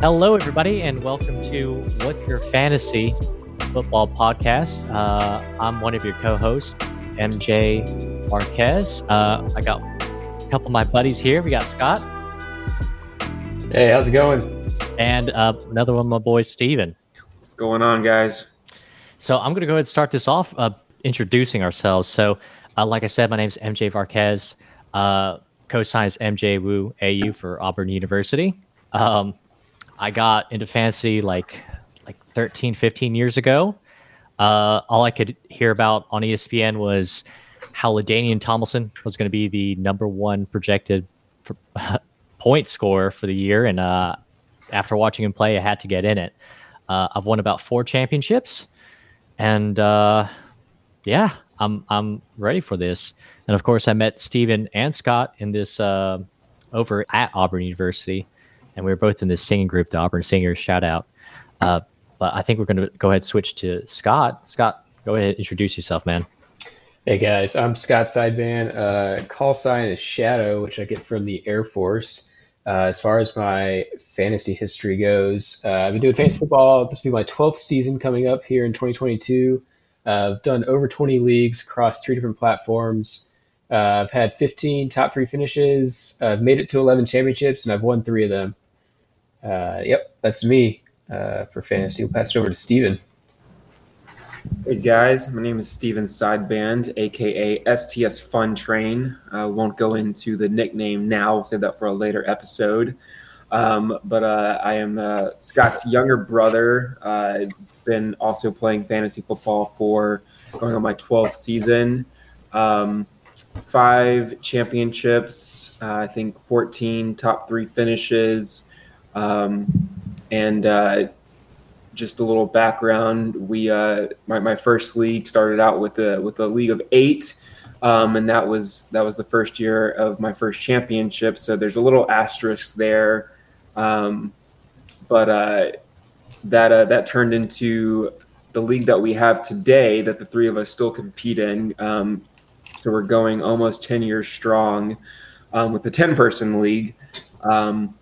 Hello, everybody, and welcome to What's Your Fantasy Football Podcast. Uh, I'm one of your co-hosts, MJ Marquez. Uh, I got a couple of my buddies here. We got Scott. Hey, how's it going? And uh, another one of my boys, Steven. What's going on, guys? So I'm going to go ahead and start this off uh, introducing ourselves. So, uh, like I said, my name is MJ Marquez. Uh, co-signs MJ Wu AU for Auburn University. Um, I got into fantasy like like 13, 15 years ago. Uh, all I could hear about on ESPN was how LaDainian Tomlinson was going to be the number one projected for, point scorer for the year, and uh, after watching him play, I had to get in it. Uh, I've won about four championships, and uh, yeah, I'm I'm ready for this. And of course, I met Steven and Scott in this uh, over at Auburn University and we were both in this singing group, the Auburn Singers. Shout out. Uh, but I think we're going to go ahead and switch to Scott. Scott, go ahead and introduce yourself, man. Hey guys, I'm Scott Sideman. Uh, call sign is Shadow, which I get from the Air Force. Uh, as far as my fantasy history goes, uh, I've been doing fantasy football. This will be my 12th season coming up here in 2022. Uh, I've done over 20 leagues across three different platforms. Uh, I've had 15 top three finishes. I've made it to 11 championships, and I've won three of them uh, yep, that's me uh, for fantasy. We'll pass it over to Steven. Hey guys, my name is Steven Sideband, aka STS Fun Train. I uh, won't go into the nickname now. We'll save that for a later episode. Um, but uh, I am uh, Scott's younger brother. Uh, been also playing fantasy football for going on my 12th season. Um, five championships, uh, I think 14 top three finishes. Um, and uh, just a little background: we uh, my, my first league started out with a with a league of eight, um, and that was that was the first year of my first championship. So there's a little asterisk there, um, but uh, that uh, that turned into the league that we have today that the three of us still compete in. Um, so we're going almost ten years strong um, with the ten person league. Um,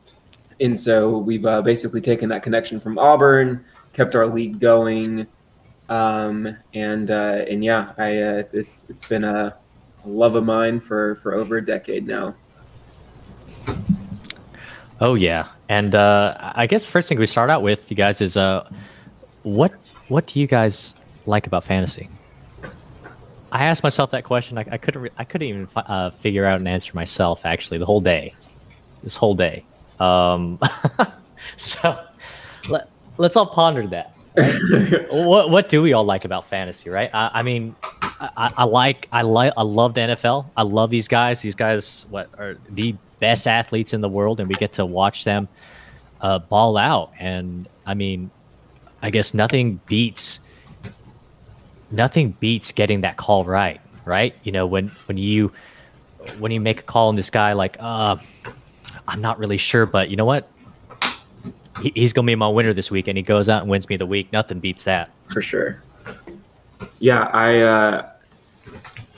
and so we've uh, basically taken that connection from Auburn, kept our league going, um, and uh, and yeah, I uh, it's it's been a, a love of mine for for over a decade now. Oh yeah, and uh, I guess first thing we start out with, you guys, is uh, what what do you guys like about fantasy? I asked myself that question. I, I couldn't re- I couldn't even uh, figure out an answer myself. Actually, the whole day, this whole day. Um, so let, let's all ponder that. What what do we all like about fantasy, right? I, I mean, I, I, like I like I love the NFL. I love these guys. These guys what are the best athletes in the world, and we get to watch them uh, ball out. And I mean, I guess nothing beats nothing beats getting that call right, right? You know, when when you when you make a call on this guy like, uh, I'm not really sure, but you know what? He, he's gonna be my winner this week, and he goes out and wins me the week. Nothing beats that. For sure. Yeah, I uh,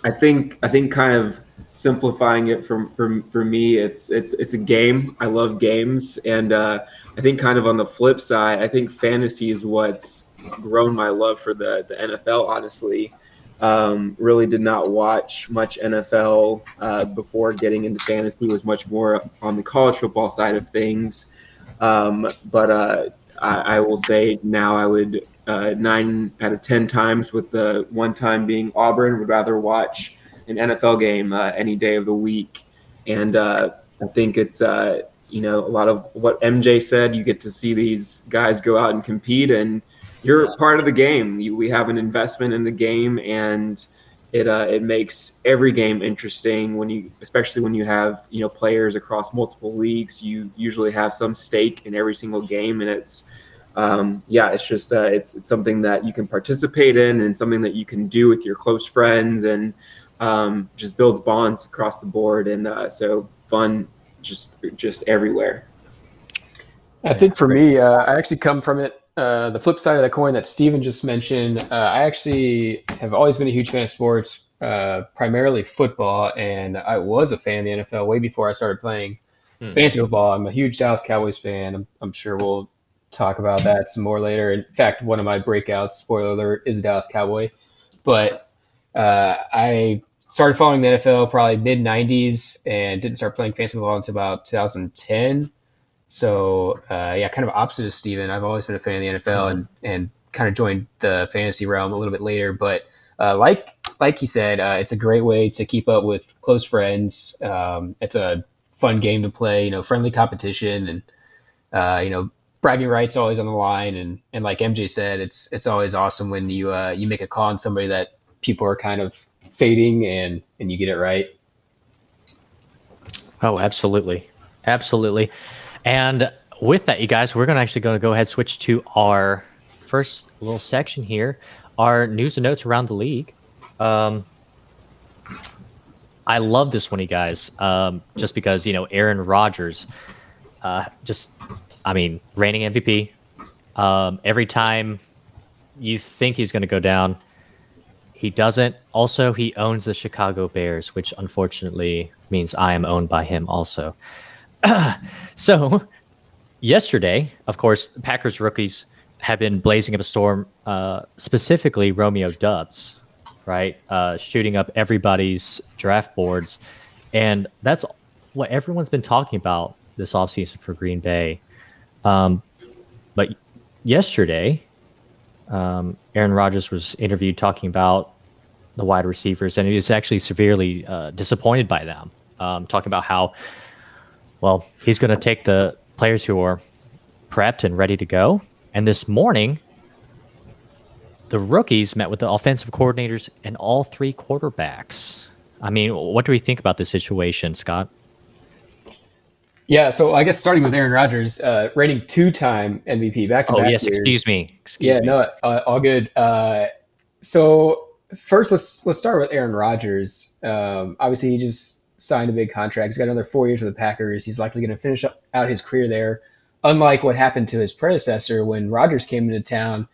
I think I think kind of simplifying it from for, for me it's it's it's a game i love games and uh, i think kind of on the flip side i think fantasy is what's grown my love for the the nfl honestly um, really did not watch much NFL uh, before getting into fantasy. Was much more on the college football side of things. Um, but uh, I, I, will say now I would uh, nine out of ten times, with the one time being Auburn, would rather watch an NFL game uh, any day of the week. And uh, I think it's uh, you know a lot of what MJ said. You get to see these guys go out and compete and you're part of the game. You, we have an investment in the game, and it uh, it makes every game interesting. When you, especially when you have you know players across multiple leagues, you usually have some stake in every single game, and it's um, yeah, it's just uh, it's it's something that you can participate in, and something that you can do with your close friends, and um, just builds bonds across the board, and uh, so fun just just everywhere. I think for me, uh, I actually come from it uh, the flip side of the coin that Steven just mentioned, uh, I actually have always been a huge fan of sports, uh, primarily football, and I was a fan of the NFL way before I started playing. mm. fantasy football, I'm a huge Dallas Cowboys fan. I'm, I'm sure we'll talk about that some more later. In fact, one of my breakouts, spoiler alert, is a Dallas Cowboy. But uh, I started following the NFL probably mid 90s and didn't start playing fantasy football until about 2010. So uh, yeah, kind of opposite of Steven. I've always been a fan of the NFL and and kind of joined the fantasy realm a little bit later. But uh, like like he said, uh, it's a great way to keep up with close friends. Um, it's a fun game to play. You know, friendly competition and uh, you know bragging rights always on the line. And and like MJ said, it's it's always awesome when you uh, you make a call on somebody that people are kind of fading and and you get it right. Oh, absolutely, absolutely. And with that, you guys, we're gonna actually gonna go ahead switch to our first little section here, our news and notes around the league. Um, I love this one, you guys, um, just because you know Aaron Rodgers, uh, just I mean, reigning MVP. Um, every time you think he's going to go down, he doesn't. Also, he owns the Chicago Bears, which unfortunately means I am owned by him also. so, yesterday, of course, the Packers rookies have been blazing up a storm, uh, specifically Romeo Doubs, right? Uh, shooting up everybody's draft boards. And that's what everyone's been talking about this offseason for Green Bay. Um, but yesterday, um, Aaron Rodgers was interviewed talking about the wide receivers, and he was actually severely uh, disappointed by them. Um, talking about how, well, he's going to take the players who are prepped and ready to go. And this morning, the rookies met with the offensive coordinators and all three quarterbacks. I mean, what do we think about this situation, Scott? Yeah, so I guess starting with Aaron Rodgers, uh, reigning two-time MVP back to back. Oh yes, years. excuse me. Excuse yeah, me. no, uh, all good. Uh, so first, let's let's start with Aaron Rodgers. Um, obviously, he just signed a big contract. He's got another four years with the Packers. He's likely going to finish out his career there. Unlike what happened to his predecessor when Rodgers came into town,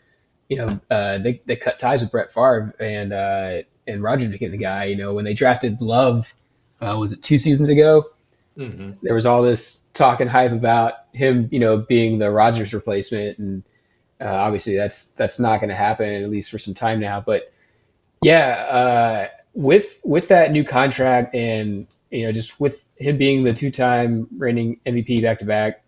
you know, uh, they they cut ties with Brett Favre and uh, and Rodgers became the guy. You know, when they drafted Love, uh, was it two seasons ago? Mm-hmm. There was all this talk and hype about him, you know, being the Rodgers replacement, and uh, obviously that's that's not going to happen at least for some time now. But yeah, uh, with with that new contract and you know just with him being the two-time reigning MVP back to back,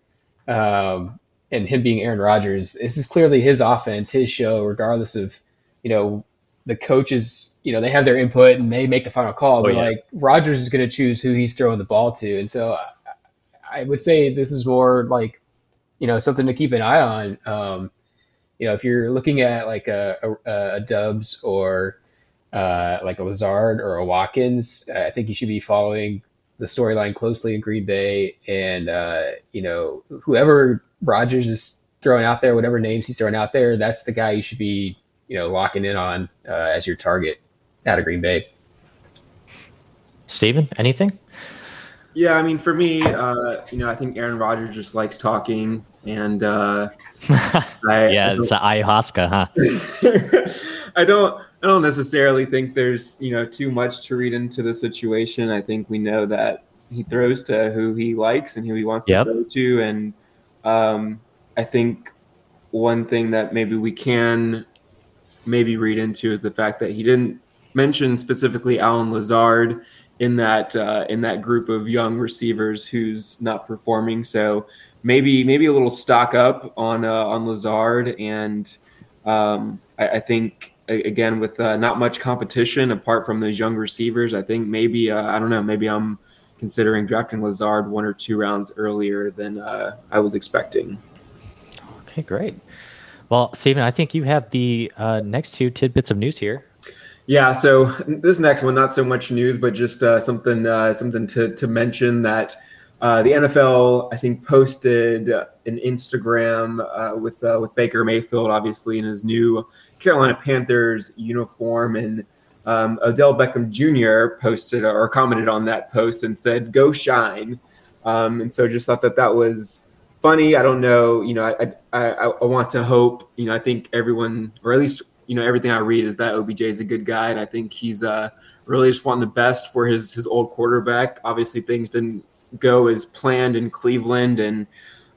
and him being Aaron Rodgers, this is clearly his offense, his show, regardless of you know the coaches, you know, they have their input and they make the final call. Oh, but yeah. like Rodgers is going to choose who he's throwing the ball to, and so I, I, would say this is more like, you know, something to keep an eye on. Um, you know, if you're looking at like a, a, a Doubs or uh, like a Lazard or a Watkins, I think you should be following the storyline closely in Green Bay, and uh, you know, whoever Rodgers is throwing out there, whatever names he's throwing out there, that's the guy you should be you know locking in on uh, as your target out of Green Bay. Steven, anything? Yeah, I mean, for me, uh, you know, I think Aaron Rodgers just likes talking, and uh, I, yeah, it's an ayahuasca, huh? I don't, I don't necessarily think there's, you know, too much to read into the situation. I think we know that he throws to who he likes and who he wants to throw to, and um, I think one thing that maybe we can maybe read into is the fact that he didn't mention specifically Allen Lazard in that uh, in that group of young receivers who's not performing. So maybe maybe a little stock up on uh, on Lazard, and um, I, I, think again with uh, not much competition apart from those young receivers, I think maybe uh, I don't know maybe I'm considering drafting Lazard one or two rounds earlier than uh, I was expecting. Okay, great. Well, Stephen, I think you have the uh, next two tidbits of news here. Yeah, so this next one, not so much news, but just uh, something uh, something to, to mention that uh, the NFL, I think, posted an Instagram uh, with uh, with Baker Mayfield, obviously in his new Carolina Panthers uniform, and um, Odell Beckham Jr. posted or commented on that post and said, "Go shine," um, and so just thought that that was funny. I don't know. You know, I, I, I want to hope. You know, I think everyone, or at least you know, everything I read is that OBJ is a good guy, and I think he's uh, really just wanting the best for his his old quarterback. Obviously, things didn't go as planned in Cleveland, and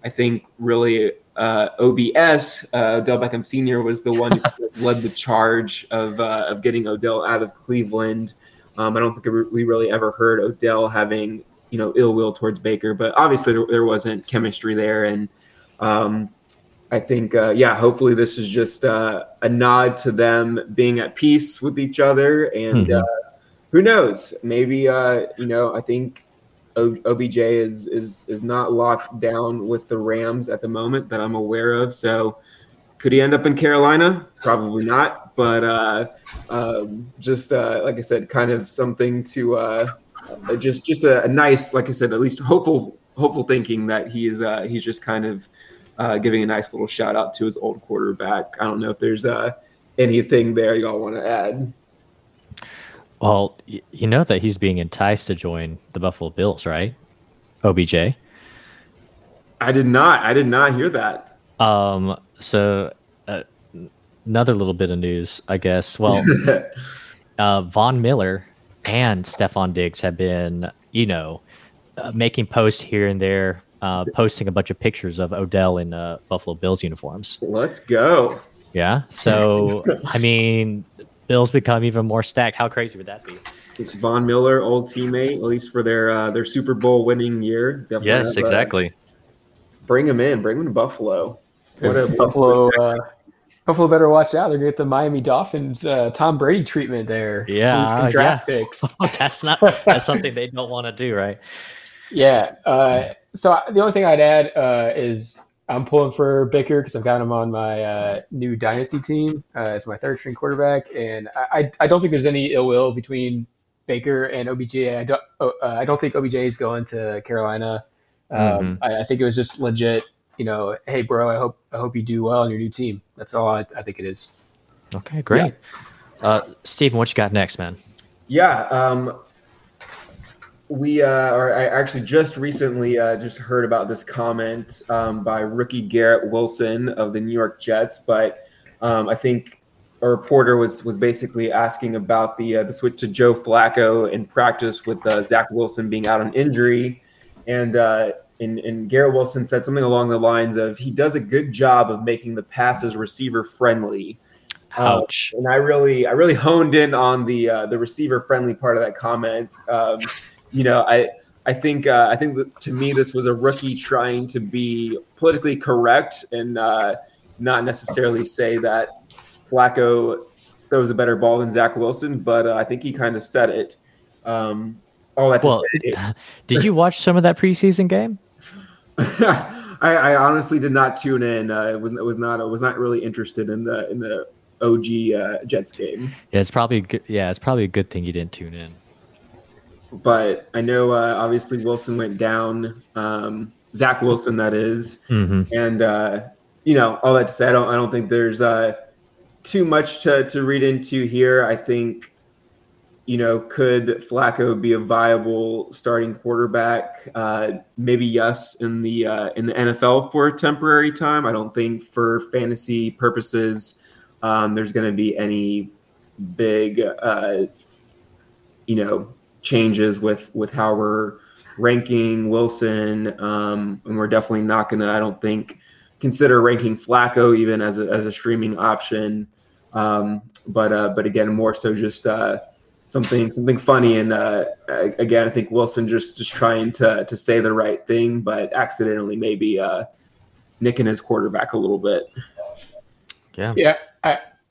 I think really uh, OBS uh, Odell Beckham Sr. was the one who led the charge of uh, of getting Odell out of Cleveland. Um, I don't think we really ever heard Odell having you know ill will towards Baker, but obviously there, there wasn't chemistry there, and um, I think uh, yeah, hopefully this is just uh, a nod to them being at peace with each other, and Mhm. uh, who knows, maybe uh, you know I think OBJ is is is not locked down with the Rams at the moment that I'm aware of, so. Could he end up in Carolina? Probably not. But uh, um, just uh, like I said, kind of something to uh, just just a, a nice, like I said, at least hopeful hopeful thinking that he is uh, he's just kind of uh, giving a nice little shout out to his old quarterback. I don't know if there's uh, anything there y'all want to add. Well, you know that he's being enticed to join the Buffalo Bills, right? OBJ. I did not. I did not hear that. Um, so uh, another little bit of news, I guess. Well, uh, Von Miller and Stefon Diggs have been, you know, uh, making posts here and there, uh, posting a bunch of pictures of Odell in uh, Buffalo Bills uniforms. Let's go. Yeah. So, I mean, Bills become even more stacked. How crazy would that be? Von Miller, old teammate, at least for their uh, their Super Bowl winning year. Definitely Yes, have, uh, exactly. bring him in. Bring him to Buffalo. What a Buffalo. Uh, Buffalo better watch out. They're gonna get the Miami Dolphins uh, Tom Brady treatment there. Yeah, With his draft yeah. picks. that's not that's something they don't want to do, right? Yeah. Uh, so I- the only thing I'd add uh, is I'm pulling for Baker because I've got him on my uh, new dynasty team uh, as my third string quarterback, and I, I I don't think there's any ill will between Baker and OBJ. I don't uh, I don't think OBJ is going to Carolina. Um, I, I think it was just legit. You know, hey bro, I hope I hope you do well on your new team. That's all I, I think it is. Okay, great. Uh, Steven, what you got next, man? Yeah, um, we uh, or I actually just recently uh, just heard about this comment um, by rookie Garrett Wilson of the New York Jets, but um, I think a reporter was was basically asking about the uh, the switch to Joe Flacco in practice with uh, Zach Wilson being out on injury, and uh, and, and Garrett Wilson said something along the lines of he does a good job of making the passes receiver friendly. Uh, Ouch. and I really, I really honed in on the uh, the receiver friendly part of that comment. Um, you know, I I think uh, I think that to me this was a rookie trying to be politically correct and uh, not necessarily say that Flacco throws a better ball than Zach Wilson, but uh, I think he kind of said it. Um, all that to Well, say, did you watch some of that preseason game? I, I honestly did not tune in. Uh, it was it was not I was not really interested in the in the OG uh, Jets game. Yeah, it's probably good. Yeah, it's probably a good thing you didn't tune in. But I know uh, obviously Wilson went down. Um, Zach Wilson, that is, Mm-hmm. and uh, you know all that to say, I don't I don't think there's uh, too much to to read into here. I think you know could Flacco be a viable starting quarterback? Uh, maybe yes in the uh, in the NFL for a temporary time. I don't think for fantasy purposes um, there's going to be any big uh, you know changes with with how we're ranking Wilson, um, and we're definitely not going to. I don't think consider ranking Flacco even as a as a streaming option. Um, but uh, but again, more so just uh, something something funny. And uh, again, I think Wilson just just trying to to say the right thing, but accidentally maybe uh, nicking his quarterback a little bit. Yeah. Yeah,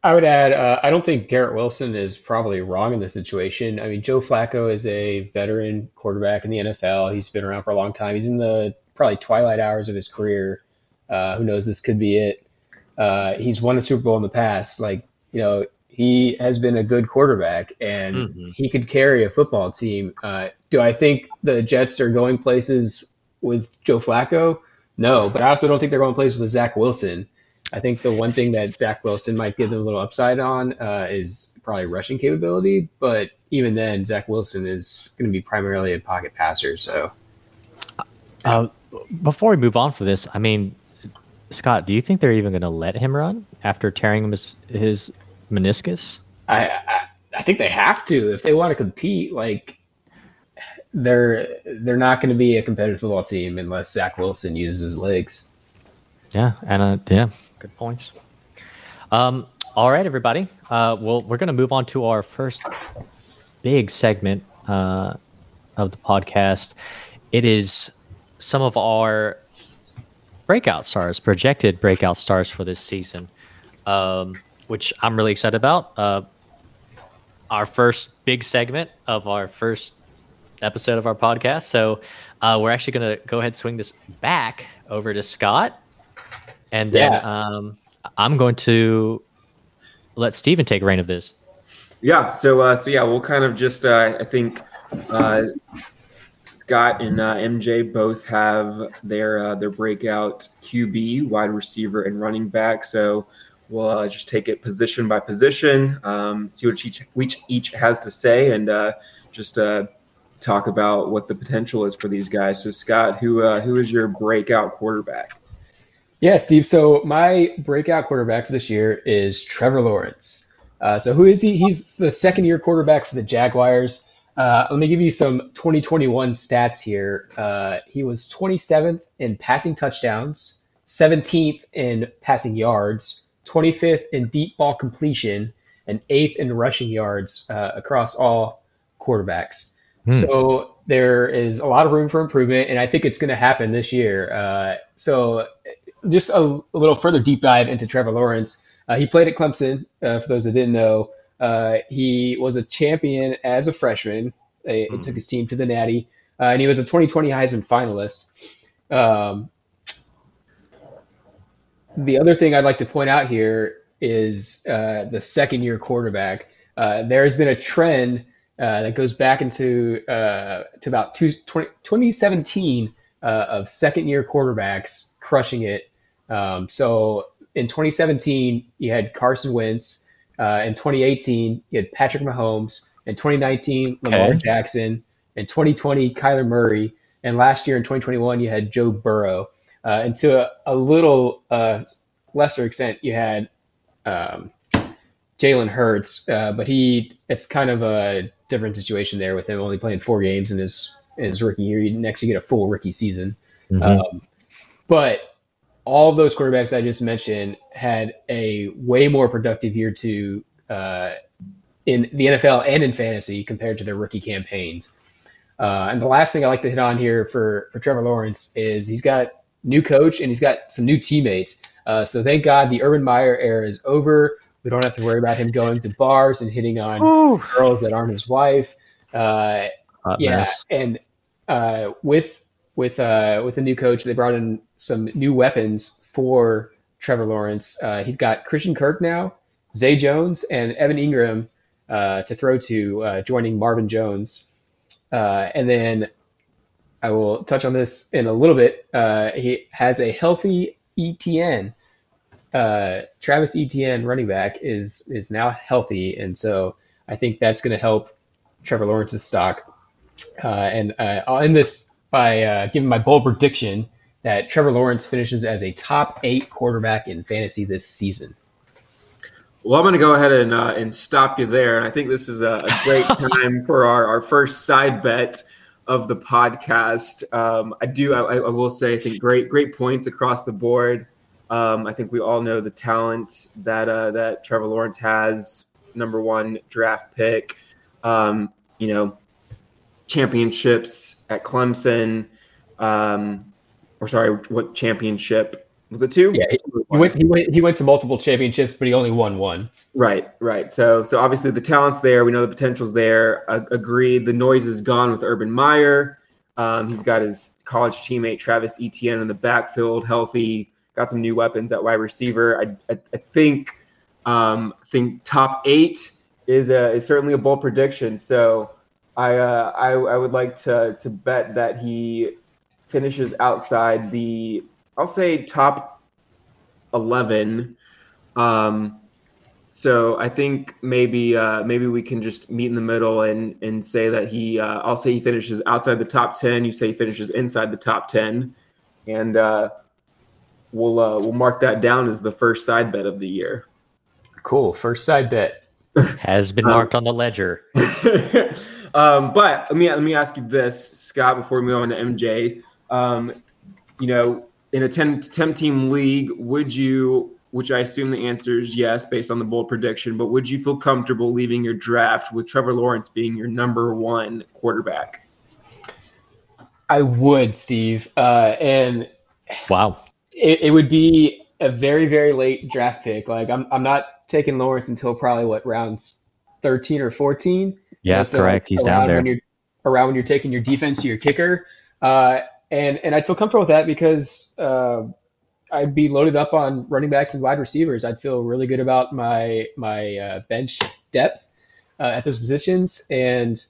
I, would add, uh, I don't think Garrett Wilson is probably wrong in this situation. I mean, Joe Flacco is a veteran quarterback in the NFL. He's been around for a long time. He's in the probably twilight hours of his career. Uh, who knows? This could be it. Uh, he's won a Super Bowl in the past. Like, you know, he has been a good quarterback and Mhm. he could carry a football team. Uh, do I think the Jets are going places with Joe Flacco? No, but I also don't think they're going places with Zach Wilson. I think the one thing that Zach Wilson might give them a little upside on uh, is probably rushing capability. But even then, Zach Wilson is going to be primarily a pocket passer. So Uh, before we move on for this, I mean, Scott, do you think they're even going to let him run after tearing his, his meniscus? I, I I think they have to if they want to compete. Like they're they're not going to be a competitive football team unless Zach Wilson uses his legs. Yeah, and uh, yeah, good points. Um, all right, everybody. Uh, well, we're going to move on to our first big segment uh, of the podcast. It is some of our breakout stars, projected breakout stars for this season, um, which I'm really excited about. Uh, our first big segment of our first episode of our podcast. So uh, we're actually going to go ahead swing this back over to Scott. And then Yeah. um, I'm going to let Steven take reign of this. Yeah. So uh, so yeah, we'll kind of just uh, I think uh, Scott and uh, MJ both have their uh, their breakout QB, wide receiver, and running back. So we'll uh, just take it position by position, um, see what each each each has to say, and uh, just uh, talk about what the potential is for these guys. So Scott, who uh, who is your breakout quarterback? Yeah, Steve. So my breakout quarterback for this year is Trevor Lawrence. Uh, so who is he? He's the second year quarterback for the Jaguars. Uh, let me give you some 2021 stats here. Uh, he was 27th in passing touchdowns, 17th in passing yards, 25th in deep ball completion, and 8th in rushing yards uh, across all quarterbacks. Hmm. So there is a lot of room for improvement, and I think it's going to happen this year. Uh, so just a, little further deep dive into Trevor Lawrence. Uh, he played at Clemson. Uh, for those that didn't know, uh, he was a champion as a freshman. It, it took his team to the Natty, uh, and he was a 2020 Heisman finalist. Um, the other thing I'd like to point out here is uh, the second year quarterback. Uh, there has been a trend uh, that goes back into uh, to about two, 20, 2017 uh, of second year quarterbacks crushing it. Um, so in 2017, you had Carson Wentz. Uh, in 2018, you had Patrick Mahomes. In 2019, Lamar Okay. Jackson. In 2020, Kyler Murray. And last year in 2021, you had Joe Burrow. Uh, and to a, a little uh, lesser extent, you had um, Jalen Hurts, uh, but he it's kind of a different situation there with him only playing four games in his in his rookie year. You next you get a full rookie season. Mhm. Um, but all of those quarterbacks I just mentioned had a way more productive year two uh, in the NFL and in fantasy compared to their rookie campaigns. Uh, and the last thing I like to hit on here for, for Trevor Lawrence is he's got new coach and he's got some new teammates. Uh, so thank God the Urban Meyer era is over. We don't have to worry about him going to bars and hitting on girls that aren't his wife. Uh, yeah, mess. and uh, with with uh, with the new coach, they brought in some new weapons for Trevor Lawrence. Uh, he's got Christian Kirk now, Zay Jones, and Evan Engram uh, to throw to, uh, joining Marvin Jones. Uh, and then I will touch on this in a little bit. Uh, he has a healthy ETN. Travis Etienne, running back, is is now healthy, and so I think that's going to help Trevor Lawrence's stock. And end this by uh, giving my bold prediction that Trevor Lawrence finishes as a top eight quarterback in fantasy this season. Well, I'm going to go ahead and uh, and stop you there. And I think this is a, a great time for our, our first side bet of the podcast. Um, I do. I, I will say. I think great great points across the board. Um, I think we all know the talent that uh, that Trevor Lawrence has. Number one draft pick. Um, you know, championships at Clemson. Um, or sorry, what championship was it? Two. Yeah, he, he went, he went he went to multiple championships, but he only won one. Right, right. So, so obviously the talent's there. We know the potential's there. Uh, agreed. The noise is gone with Urban Meyer. Um, he's got his college teammate Travis Etienne in the backfield, healthy. Got some new weapons at wide receiver. I, I, I think, um, think top eight is a is certainly a bold prediction. So, I, uh, I, I would like to to bet that he finishes outside the, I'll say top eleven. Um, so I think maybe uh, maybe we can just meet in the middle and and say that he uh, I'll say he finishes outside the top ten. You say he finishes inside the top ten, and uh, we'll uh, we'll mark that down as the first side bet of the year. Cool. First side bet. Has been marked um, on the ledger. um, but let me let me ask you this, Scott, before we move on to MJ. Um, you know, in a 10, 10 team league, would you which I assume the answer is yes, based on the bold prediction. But would you feel comfortable leaving your draft with Trevor Lawrence being your number one quarterback? I would, Steve. Uh, and wow, it, it, would be a very, very late draft pick. Like I'm, I'm not taking Lawrence until probably what rounds 13 or 14. Yeah, so correct. He's down there. When you're, around when you're taking your defense to your kicker. Uh, and and I'd feel comfortable with that because uh, I'd be loaded up on running backs and wide receivers. I'd feel really good about my my uh, bench depth uh, at those positions, and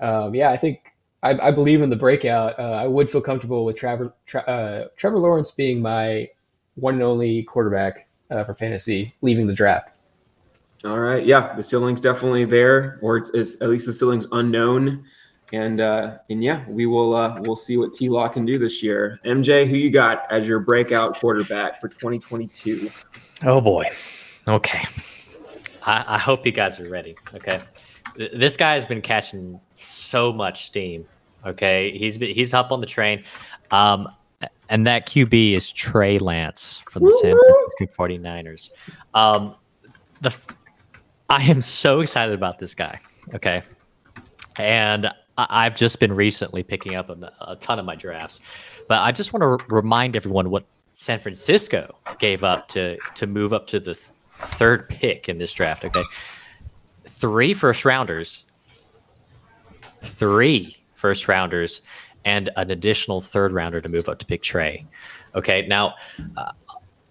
um, yeah, I think I, I, believe in the breakout. Uh, I would feel comfortable with Trevor uh, Trevor Lawrence being my one and only quarterback uh, for fantasy, leaving the draft. All right, yeah, the ceiling's definitely there, or it's, it's at least the ceiling's unknown and uh, and yeah, we will uh, we'll see what T Law can do this year. MJ, who you got as your breakout quarterback for 2022? Oh boy. Okay. I, I hope you guys are ready. Okay. This guy has been catching so much steam. Okay, he's been, he's up on the train, um, and that QB is Trey Lance from the San Francisco 49ers. Um, the I am so excited about this guy. Okay, and I've just been recently picking up a, a ton of my drafts, but I just want to remind everyone what San Francisco gave up to to move up to the th- third pick in this draft. Okay, three first rounders, three first rounders, and an additional third rounder to move up to pick Trey. Okay, now, uh,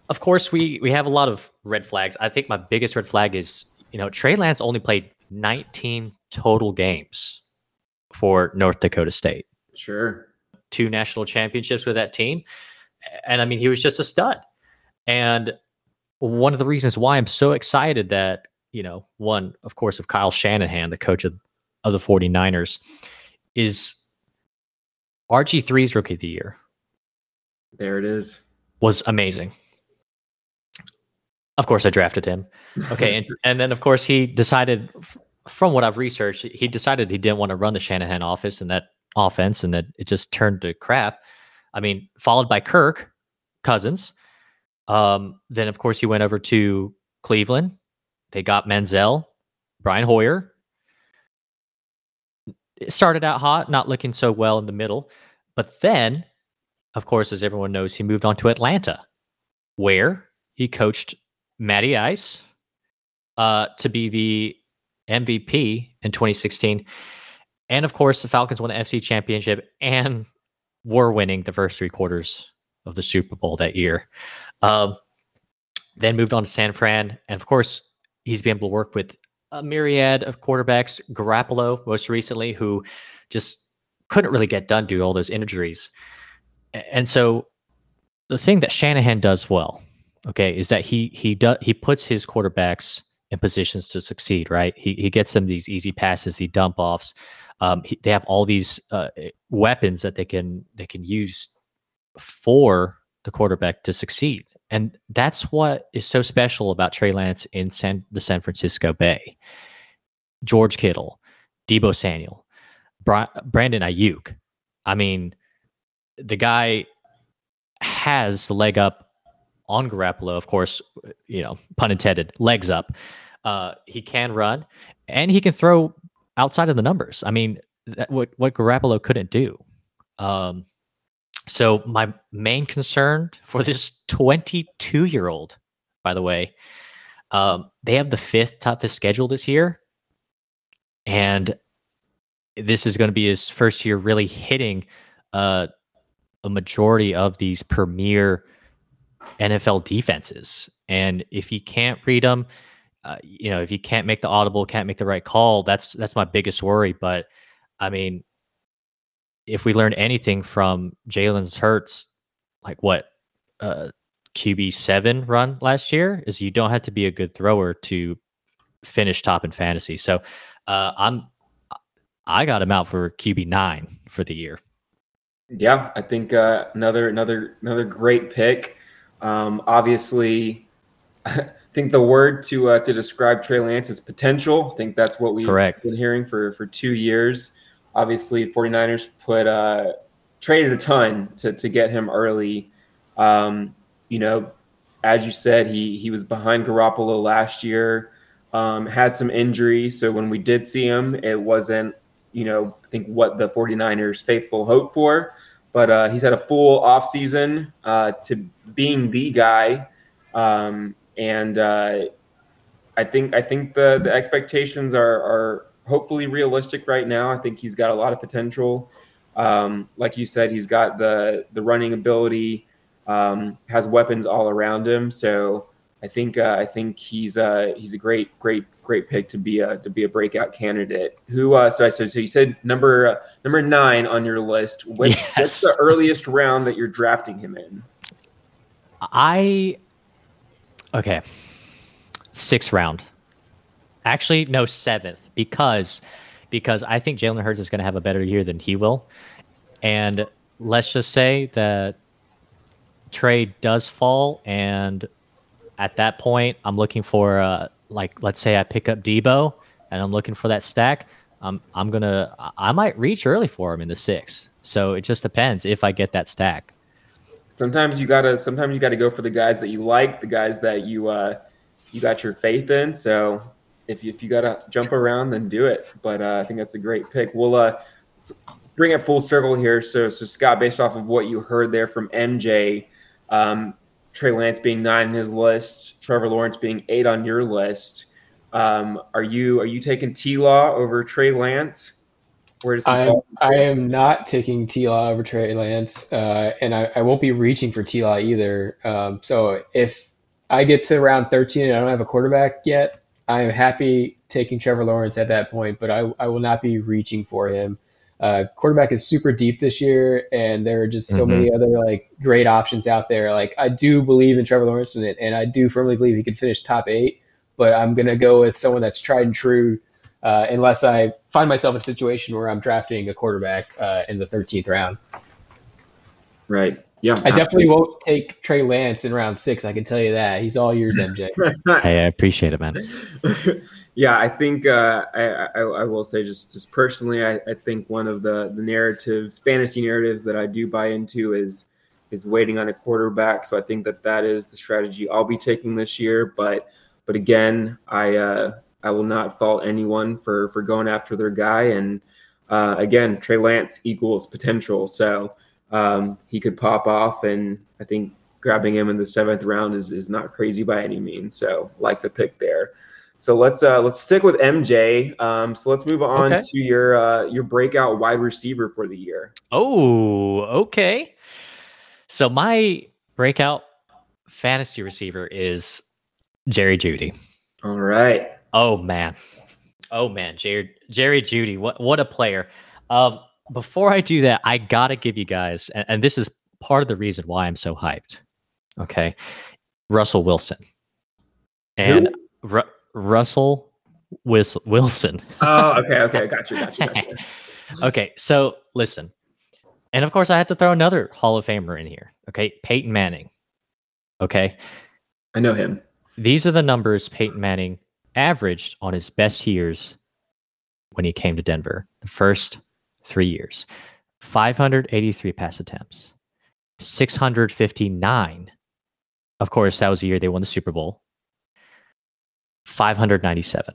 of course, we we have a lot of red flags. I think my biggest red flag is you know Trey Lance only played 19 total games for North Dakota State. Sure. Two national championships with that team. And I mean, he was just a stud. And one of the reasons why I'm so excited that, you know, one, of course, of Kyle Shanahan, the coach of, of the 49ers, is RG3's rookie of the year. There it is. Was amazing. Of course, I drafted him. Okay. and, and then, of course, he decided from what I've researched, he decided he didn't want to run the Shanahan office and that offense, and that it just turned to crap. I mean, followed by Kirk Cousins. Um, then, of course, he went over to Cleveland. They got Manziel, Brian Hoyer. It started out hot, not looking so well in the middle. But then, of course, as everyone knows, he moved on to Atlanta, where he coached Matty Ice uh, to be the MVP in 2016. And of course, the Falcons won the FC championship and were winning the first three quarters of the Super Bowl that year. Um, then moved on to San Fran. And of course, he's been able to work with a myriad of quarterbacks, Garoppolo most recently, who just couldn't really get done due to all those injuries. And so the thing that Shanahan does well, okay, is that he he does he puts his quarterbacks in positions to succeed, right? He, he gets them these easy passes, he dump offs. Um, he, they have all these uh, weapons that they can they can use for the quarterback to succeed, and that's what is so special about Trey Lance in San, the San Francisco Bay. George Kittle, Deebo Samuel, Bra- Brandon Aiyuk. I mean, the guy has the leg up on Garoppolo, of course, you know, pun intended, legs up. Uh, he can run and he can throw outside of the numbers. I mean, that, what what Garoppolo couldn't do. Um, so my main concern for this 22 year old, by the way, um, they have the fifth toughest schedule this year, and this is going to be his first year really hitting uh, a majority of these premier NFL defenses. And if he can't read them, uh, you know, if he can't make the audible, can't make the right call, that's that's my biggest worry. But I mean, if we learn anything from Jalen Hurts, like what uh, QB seven run last year, is you don't have to be a good thrower to finish top in fantasy. So uh, I'm I got him out for QB nine for the year. Yeah, I think uh, another another another great pick. Um, obviously, I think the word to uh, to describe Trey Lance is potential. I think that's what we've Correct. been hearing for for two years. Obviously, 49ers put uh, traded a ton to to get him early. Um, you know, as you said, he he was behind Garoppolo last year. Um, had some injuries, so when we did see him, it wasn't you know I think what the 49ers faithful hoped for. But uh, he's had a full offseason uh, to being the guy. Um, and uh, I think I think the the expectations are are hopefully realistic right now. I think he's got a lot of potential. Um, like you said, he's got the the running ability, um, has weapons all around him. So I think uh, I think he's uh, he's a great great great pick to be a to be a breakout candidate. Who uh, so I said so you said number uh, number nine on your list. What's, Yes. what's the earliest round that you're drafting him in? I okay. Sixth round. Actually, no, seventh, because because I think Jalen Hurts is going to have a better year than he will, and let's just say that trade does fall, and at that point, I'm looking for uh, like let's say I pick up Deebo, and I'm looking for that stack. I'm I'm gonna I- I might reach early for him in the six. So it just depends if I get that stack. sometimes you gotta sometimes you gotta go for the guys that you like the guys that you uh you got your faith in so if you, if you gotta jump around then do it but uh, i think that's a great pick we'll uh bring it full circle here so so scott based off of what you heard there from mj um trey lance being nine in his list trevor lawrence being eight on your list um are you are you taking t-law over trey lance where does I am. I am not taking T Law over Trey Lance, uh, and I, I won't be reaching for T Law either. Um, so if I get to round 13 and I don't have a quarterback yet, I am happy taking Trevor Lawrence at that point, but I, I will not be reaching for him. Uh, quarterback is super deep this year, and there are just so Mhm. many other like great options out there. Like I do believe in Trevor Lawrence, and, and I do firmly believe he could finish top eight. But I'm gonna go with someone that's tried and true uh, unless I find myself in a situation where I'm drafting a quarterback uh, in the 13th round. right yeah I definitely won't take Trey Lance in round six. I can tell you that. He's all yours, MJ. Hey, I appreciate it, man. yeah, I think uh, I, I, I will say just just personally, I, I think one of the the narratives, fantasy narratives that I do buy into is is waiting on a quarterback. So I think that that is the strategy I'll be taking this year. But but again, I uh, I will not fault anyone for for going after their guy. And uh, again, Trey Lance equals potential. So um, he could pop off, and I think grabbing him in the seventh round is, is not crazy by any means. So like the pick there. So let's uh, let's stick with MJ. Um, so let's move on Okay. to your uh, your breakout wide receiver for the year. Oh, okay. So my breakout fantasy receiver is Jerry Jeudy. All right. Oh man. Oh man, Jerry Jerry Jeudy. What what a player. Um before I do that, I gotta give you guys, and, and this is part of the reason why I'm so hyped. Okay. Russell Wilson. And Ru- Russell Wis- Wilson. Oh, okay, okay, gotcha, gotcha, gotcha. okay, so listen. And of course, I have to throw another Hall of Famer in here. Okay, Peyton Manning. Okay, I know him. these are the numbers Peyton Manning averaged on his best years when he came to Denver. The first three years 583 pass attempts, 659. Of course, that was the year they won the Super Bowl. 597.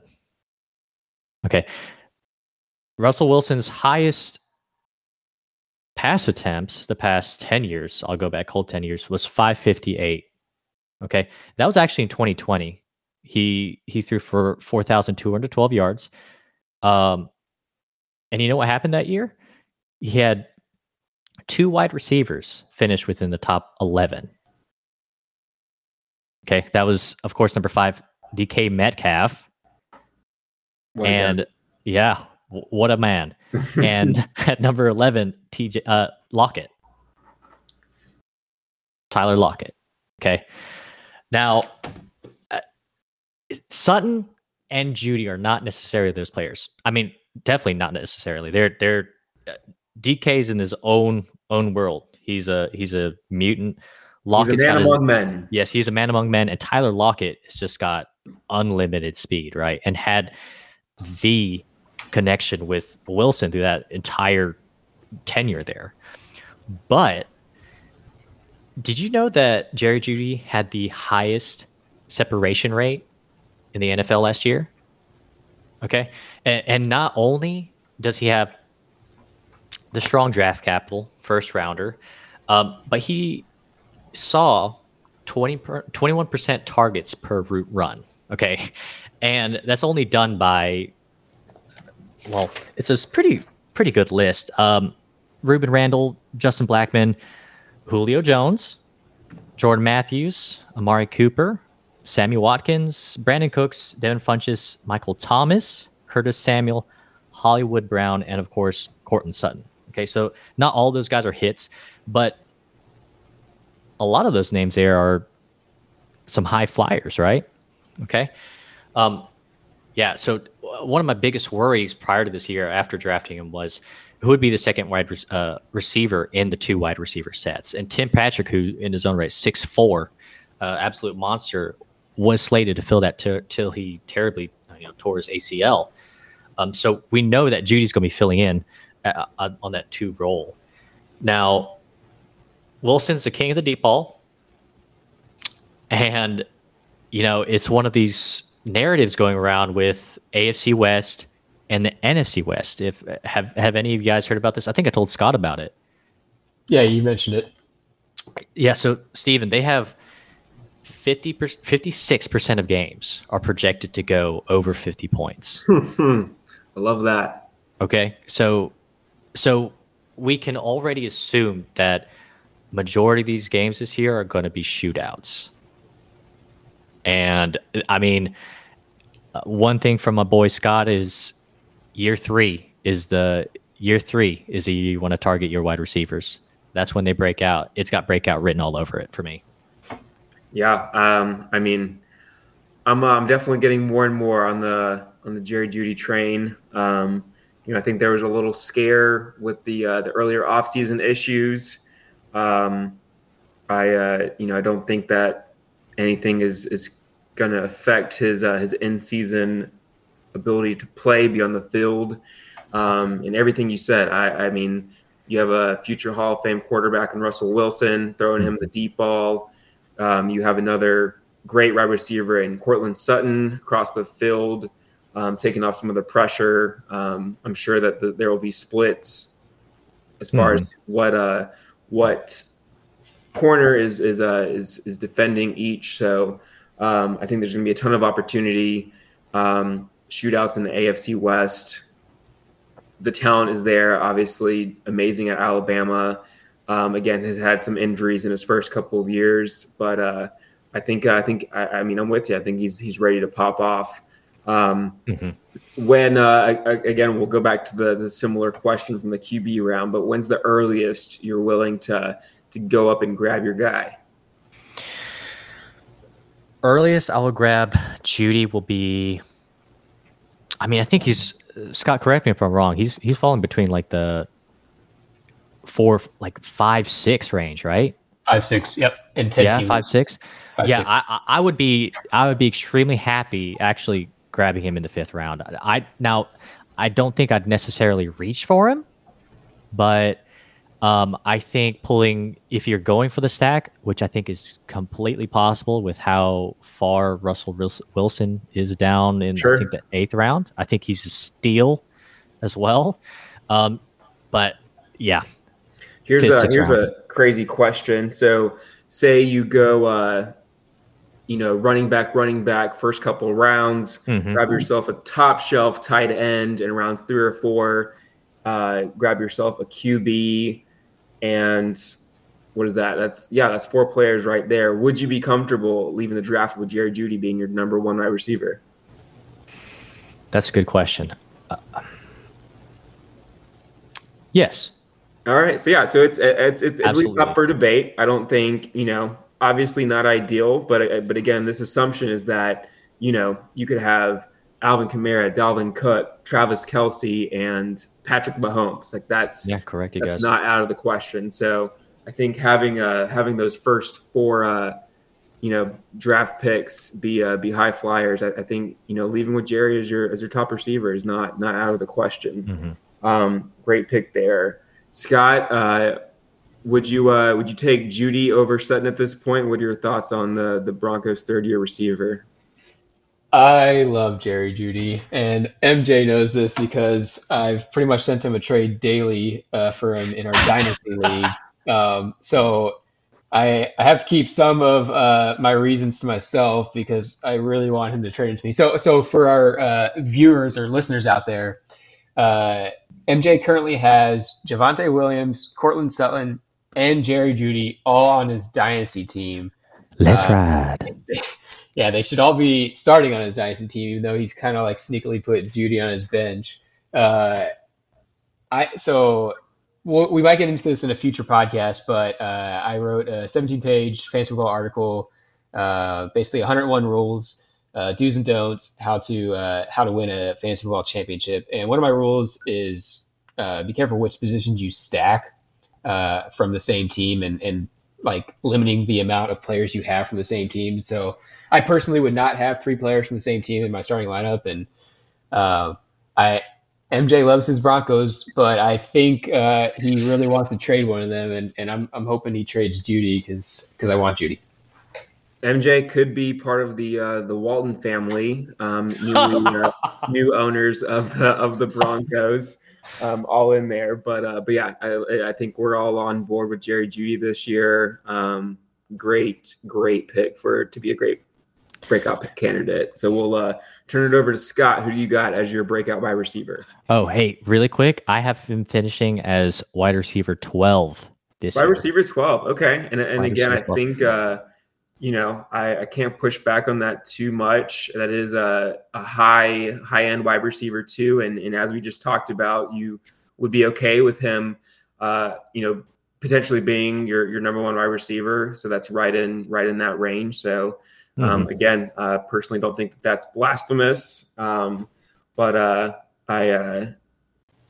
Okay. Russell Wilson's highest pass attempts the past 10 years, I'll go back whole 10 years, was 558. Okay. That was actually in 2020. He he threw for 4,212 yards. Um, and you know what happened that year? He had two wide receivers finish within the top 11. Okay. That was, of course, number five, DK Metcalf. And yeah, what a man. And at number 11, TJ uh, Lockett. Tyler Lockett. Okay. Now, uh, Sutton and Jeudy are not necessarily those players. I mean, definitely not necessarily. They're they're uh, DK's in his own own world. He's a he's a mutant. Lockett's He's a man among men. Yes, he's a man among men, and Tyler Lockett has just got unlimited speed, right? And had the connection with Wilson through that entire tenure there. But did you know that Jerry Jeudy had the highest separation rate in the NFL last year? Okay. And, and not only does he have the strong draft capital, first rounder, um, but he saw 20 per, 21% targets per route run. Okay. And that's only done by, well, it's a pretty, pretty good list. Um, Rueben Randle, Justin Blackmon, Julio Jones, Jordan Matthews, Amari Cooper, Sammy Watkins, Brandin Cooks, Devin Funchess, Michael Thomas, Curtis Samuel, Hollywood Brown, and of course, Courtland Sutton. Okay, so not all those guys are hits, but a lot of those names there are some high flyers, right? Okay. Um, yeah. So one of my biggest worries prior to this year, after drafting him, was who would be the second wide uh, receiver in the two wide receiver sets. And Tim Patrick, who in his own right six four, uh, absolute monster, was slated to fill that till till he terribly you know tore his ACL. Um, so we know that Jeudy's going to be filling in uh, uh, on that two role. Now, Wilson's the king of the deep ball. And, you know, it's one of these narratives going around with AFC West and the NFC West. If have have any of you guys heard about this? I think I told Scott about it. Yeah, you mentioned it. Yeah, so Steven, they have 50 56% of games are projected to go over 50 points. I love that. Okay. So so we can already assume that majority of these games this year are going to be shootouts. And I mean, uh, one thing from my boy Scott is year three is the year three is the year you want to target your wide receivers. That's when they break out. It's got breakout written all over it for me. Yeah, um, I mean, I'm uh, I'm definitely getting more and more on the on the Jerry Jeudy train. Um, you know, I think there was a little scare with the uh, the earlier offseason issues. Um, I uh, you know I don't think that anything is is going to affect his uh, his in season ability to play, be on the field, um, and everything you said. I, I mean, you have a future Hall of Fame quarterback in Russell Wilson throwing him the deep ball. Um, you have another great wide receiver in Courtland Sutton across the field, um, taking off some of the pressure. Um, I'm sure that the, there will be splits as far Mhm. as what uh, what corner is is uh, is is defending each. So um, I think there's going to be a ton of opportunity. Um, shootouts in the AFC West. The talent is there, obviously amazing at Alabama. Um, again, has had some injuries in his first couple of years, but uh, I think I think I, I mean I'm with you. I think he's he's ready to pop off. Um, Mhm. when uh, a- again, we'll go back to the the similar question from the QB round. But when's the earliest you're willing to to go up and grab your guy? Earliest I will grab Jeudy will be. I mean, I think he's Scott. Correct me if I'm wrong. He's he's falling between like the four, like five, six range, right? Five six. Yep. And ten. yeah, team five, six. Five, yeah, six. I, I- I would be I would be extremely happy actually grabbing him in the fifth round. I now I don't think I'd necessarily reach for him, but um, I think pulling if you're going for the stack, which I think is completely possible with how far Russell Wilson is down in Sure. I think the eighth round. I think he's a steal as well. Um, but yeah, Here's a here's round. a crazy question. So, say you go, uh, you know, running back, running back, first couple rounds, Mhm. grab yourself a top shelf tight end in rounds three or four. Uh, grab yourself a QB, and what is that? That's yeah, that's four players right there. Would you be comfortable leaving the draft with Jerry Jeudy being your number one wide receiver? that's a good question. Uh, yes. All right. So yeah, so it's it's it's at least up for debate. I don't think you know, obviously not ideal, but uh, but again, this assumption is that you know you could have Alvin Kamara, Dalvin Cook, Travis Kelce, and Patrick Mahomes. Like that's Yeah, correct. You that's guys. not out of the question. So I think having uh, having those first four uh, you know draft picks be uh, be high flyers. I, I, think you know leaving with Jerry as your as your top receiver is not not out of the question. Mm-hmm. Um, great pick there, Scott. Uh, would you uh, would you take Jeudy over Sutton at this point? What are your thoughts on the the Broncos' third year receiver? I love Jerry Jeudy, and MJ knows this because I've pretty much sent him a trade daily uh, for him in our dynasty league. Um, so I I have to keep some of uh, my reasons to myself because I really want him to trade into me. So so for our uh, viewers or listeners out there, uh, MJ currently has Javonte Williams, Courtland Sutton, and Jerry Jeudy all on his dynasty team. Let's uh, ride. yeah, they should all be starting on his dynasty team, even though he's kind of like sneakily put Jeudy on his bench. Uh, I so we'll, we might get into this in a future podcast, but uh, I wrote a 17 page fantasy football article, uh, basically 101 rules, uh, do's and don'ts, how to uh, how to win a fantasy football championship. And one of my rules is uh, be careful which positions you stack uh, from the same team, and and like limiting the amount of players you have from the same team. So I personally would not have three players from the same team in my starting lineup, and I MJ loves his Broncos, but I think uh, he really wants to trade one of them, and, and I'm, I'm hoping he trades Jeudy because I want Jeudy. MJ could be part of the uh, the Walton family, um, new, uh, new owners of the of the Broncos, um, all in there. But uh, but yeah, I, I think we're all on board with Jerry Jeudy this year. Um, great great pick for to be a great breakout candidate. So we'll uh, turn it over to Scott. Who do you got as your breakout wide receiver? Oh, hey, really quick. I have him finishing as wide receiver 12 this wide year. receiver 12. Okay. And, and again, I think, uh, you know, I, I can't push back on that too much. That is a, a high, high end wide receiver too. And, and as we just talked about, you would be okay with him, uh, you know, potentially being your, your number one wide receiver. So that's right in, right in that range. So, um, mm-hmm. again, uh, personally, don't think that that's blasphemous, um, but uh, I, uh,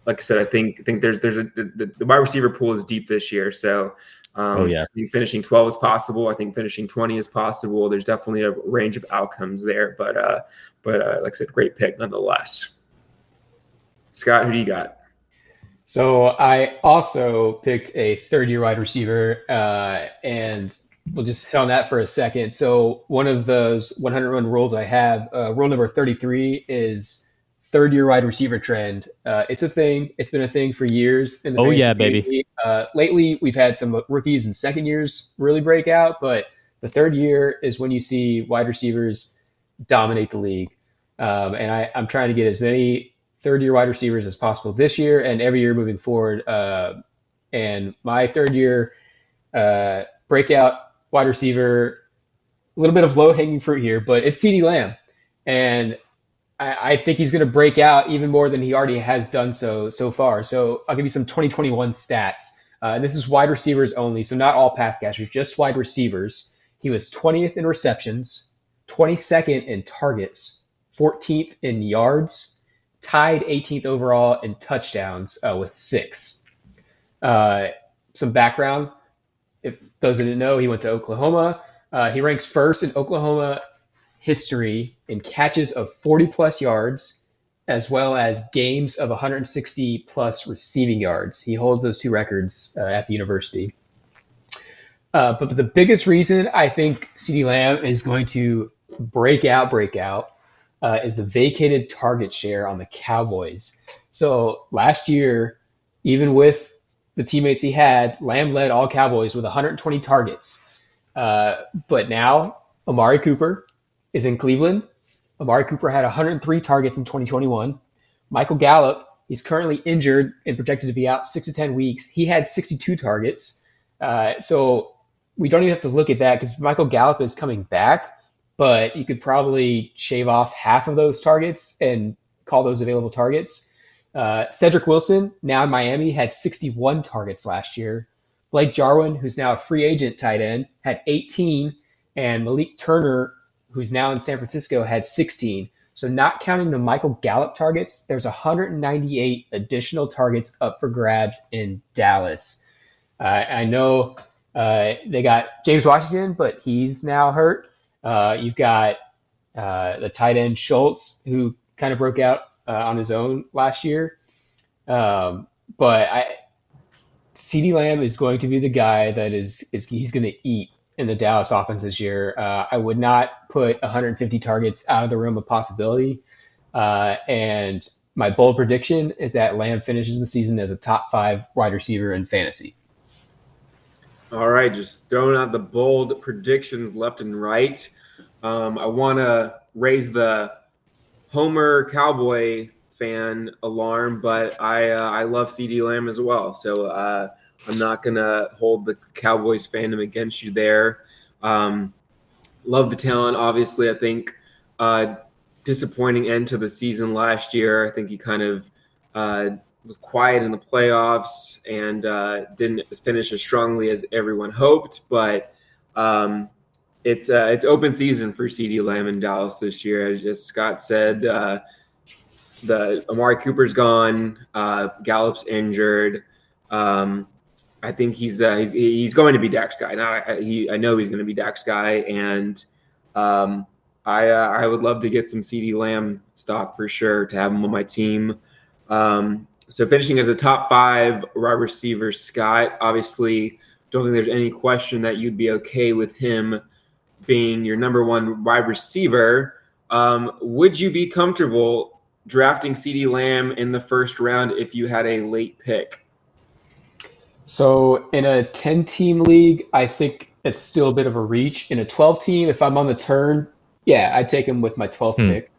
like I said, I think I think there's there's a the, the wide receiver pool is deep this year, so um, oh yeah, I think finishing 12 is possible. I think finishing 20 is possible. There's definitely a range of outcomes there, but uh, but uh, like I said, great pick nonetheless. Scott, who do you got? So I also picked a third year wide receiver, uh, and we'll just hit on that for a second. So one of those 101 rules I have, uh, rule number 33 is third year wide receiver trend. Uh, it's a thing. It's been a thing for years. In the oh yeah, baby. Uh, lately, we've had some rookies and second years really break out, but the third year is when you see wide receivers dominate the league. Um, and I, I'm trying to get as many third year wide receivers as possible this year and every year moving forward. Uh, and my third year uh, breakout wide receiver. A little bit of low hanging fruit here, but it's CeeDee Lamb. And I, I think he's going to break out even more than he already has done so so far. So I'll give you some 2021 stats. Uh, this is wide receivers only, so not all pass catchers, just wide receivers. He was 20th in receptions, 22nd in targets, 14th in yards, tied 18th overall in touchdowns uh, with six. Uh, some background if those didn't know, he went to Oklahoma. Uh, he ranks first in Oklahoma history in catches of 40 plus yards, as well as games of 160 plus receiving yards. He holds those two records uh, at the university. Uh, but the biggest reason I think CeeDee Lamb is going to break out, break out, uh, is the vacated target share on the Cowboys. So last year, even with the teammates he had, Lamb led all Cowboys with 120 targets. Uh, but now Amari Cooper is in Cleveland. Amari Cooper had 103 targets in 2021. Michael Gallup, he's currently injured and projected to be out six to 10 weeks. He had 62 targets. Uh, so we don't even have to look at that because Michael Gallup is coming back, but you could probably shave off half of those targets and call those available targets. Uh, Cedric Wilson, now in Miami, had 61 targets last year. Blake Jarwin, who's now a free agent tight end, had 18. And Malik Turner, who's now in San Francisco, had 16. So, not counting the Michael Gallup targets, there's 198 additional targets up for grabs in Dallas. I know uh, they got James Washington, but he's now hurt. Uh, you've got uh, the tight end Schultz, who kind of broke out uh, on his own last year. Um, but I, Lamb is going to be the guy that is, is he's going to eat in the Dallas offense this year. Uh, I would not put 150 targets out of the realm of possibility. Uh, and my bold prediction is that Lamb finishes the season as a top five wide receiver in fantasy. All right, just throwing out the bold predictions left and right. Um, I want to raise the Homer Cowboy fan alarm, but I uh, I love CeeDee Lamb as well. So uh, I'm not gonna hold the Cowboys fandom against you there. Um, love the talent. Obviously, I think uh, disappointing end to the season last year. I think he kind of uh, was quiet in the playoffs and uh, didn't finish as strongly as everyone hoped. But um, it's uh, it's open season for CeeDee Lamb in Dallas this year, as Scott said. Uh, the Amari Cooper's gone, uh, Gallup's injured. Um, I think he's, uh, he's he's going to be Dak's guy. Now I, he I know he's going to be Dak's guy, and um, I uh, I would love to get some CeeDee Lamb stock for sure to have him on my team. Um, so finishing as a top five wide receiver, Scott. Obviously, don't think there's any question that you'd be okay with him being your number one wide receiver. Um, would you be comfortable drafting CeeDee Lamb in the first round if you had a late pick? So in a 10 team league, I think it's still a bit of a reach. In a 12 team, if I'm on the turn, yeah, I'd take him with my 12th hmm. pick.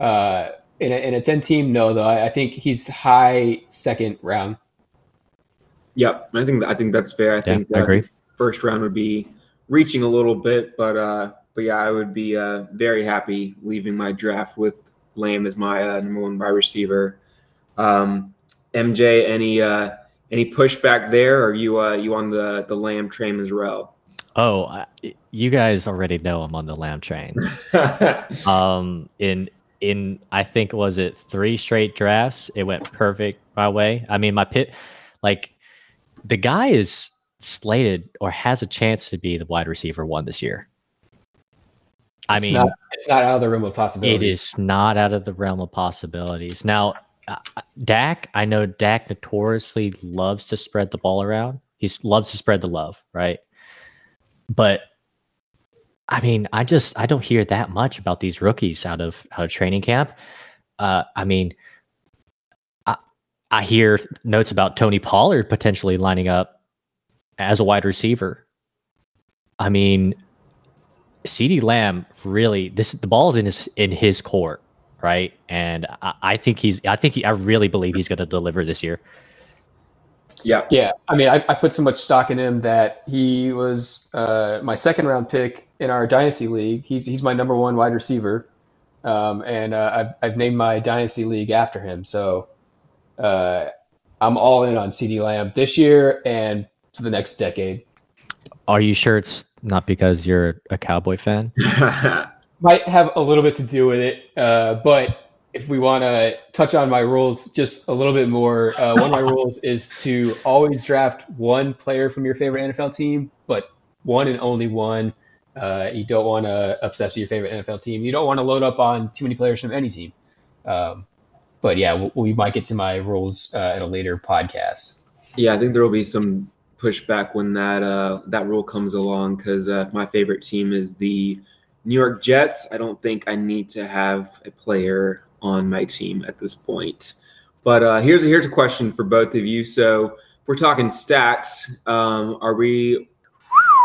Uh, in a, in a 10 team, no, though. I, I, think he's high second round. Yep, I think I think that's fair. I yeah, think I agree. First round would be reaching a little bit, but uh, but yeah, I would be uh, very happy leaving my draft with Lamb as my uh, number one wide receiver. Um, MJ, any uh, any pushback there? Or are you uh, you on the the Lamb train as well? Oh, you guys already know I'm on the Lamb train. um, in in I think was it three straight drafts, it went perfect my way. I mean, my pit, like the guy is slated or has a chance to be the wide receiver one this year. I it's mean, not, it's not out of the realm of possibilities. It is not out of the realm of possibilities. Now, Dak, I know Dak notoriously loves to spread the ball around. He loves to spread the love, right? But I mean, I just I don't hear that much about these rookies out of out of training camp. Uh, I mean, I I hear notes about Tony Pollard potentially lining up as a wide receiver. I mean, CeeDee Lamb really this the ball's in his in his court, right? And I, I think he's I think he, I really believe he's going to deliver this year. Yeah, yeah. I mean, I, I, put so much stock in him that he was uh, my second round pick in our dynasty league. He's he's my number one wide receiver, um, and uh, I've I've named my dynasty league after him. So uh, I'm all in on CeeDee Lamb this year and for the next decade. Are you sure it's not because you're a Cowboy fan? Might have a little bit to do with it, uh, but if we want to touch on my rules just a little bit more, uh, one of my rules is to always draft one player from your favorite NFL team, but one and only one. Uh, you don't want to obsess with your favorite NFL team. You don't want to load up on too many players from any team. Um, but yeah, we, we, might get to my rules uh, at a later podcast. Yeah, I think there will be some pushback when that uh, that rule comes along because uh, my favorite team is the New York Jets. I don't think I need to have a player on my team at this point. But uh, here's a, here's a question for both of you. So if we're talking stacks, um, are we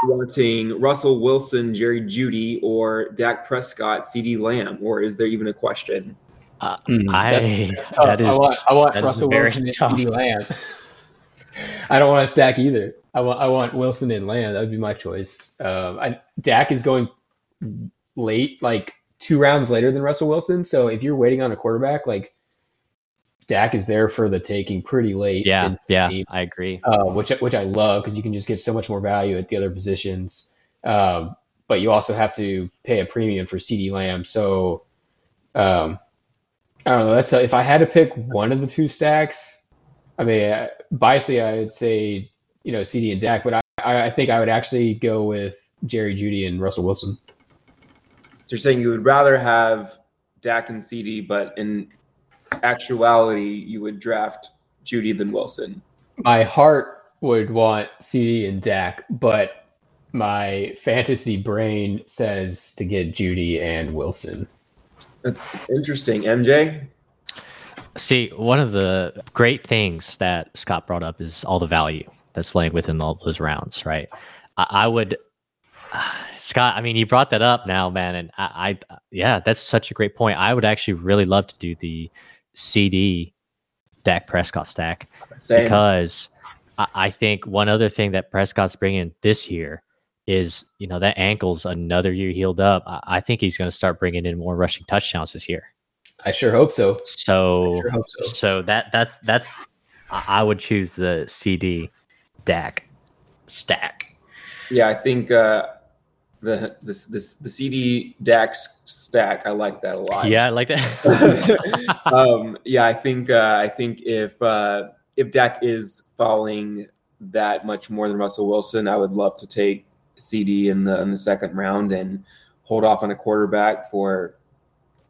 wanting Russell Wilson, Jerry Jeudy, or Dak Prescott, CeeDee Lamb, or is there even a question? Uh, mm, I, that's, that's that is, I want, I want Russell Wilson and CeeDee Lamb. I don't want to stack either. I want I want Wilson and Lamb. That would be my choice. Um, I, Dak is going late, like two rounds later than Russell Wilson. So if you're waiting on a quarterback, like Dak is there for the taking pretty late. Yeah, yeah, team, I agree. Uh, which which I love because you can just get so much more value at the other positions. Um, but you also have to pay a premium for CeeDee Lamb. So um, I don't know. That's if I had to pick one of the two stacks. I mean, uh, biasly, I'd say you know, CeeDee and Dak, but I, I think I would actually go with Jerry Jeudy and Russell Wilson. So you're saying you would rather have Dak and CeeDee, but in actuality, you would draft Jeudy than Wilson. My heart would want CeeDee and Dak, but my fantasy brain says to get Jeudy and Wilson. That's interesting. MJ? See, one of the great things that Scott brought up is all the value that's laying within all those rounds, right? I, I would, uh, Scott. I mean, you brought that up now, man, and I, I, yeah, that's such a great point. I would actually really love to do the CeeDee Dak Prescott stack Same. because I, I think one other thing that Prescott's bringing this year is you know that ankle's another year healed up. I, I think he's going to start bringing in more rushing touchdowns this year. I sure hope so. So, sure hope so. so that that's that's I I would choose the CeeDee Dak stack. Yeah, I think uh, the this this the CeeDee Dax stack. I like that a lot. Yeah, I like that. um, yeah, I think uh, I think if uh, if Dak is falling that much more than Russell Wilson, I would love to take CeeDee in the in the second round and hold off on a quarterback for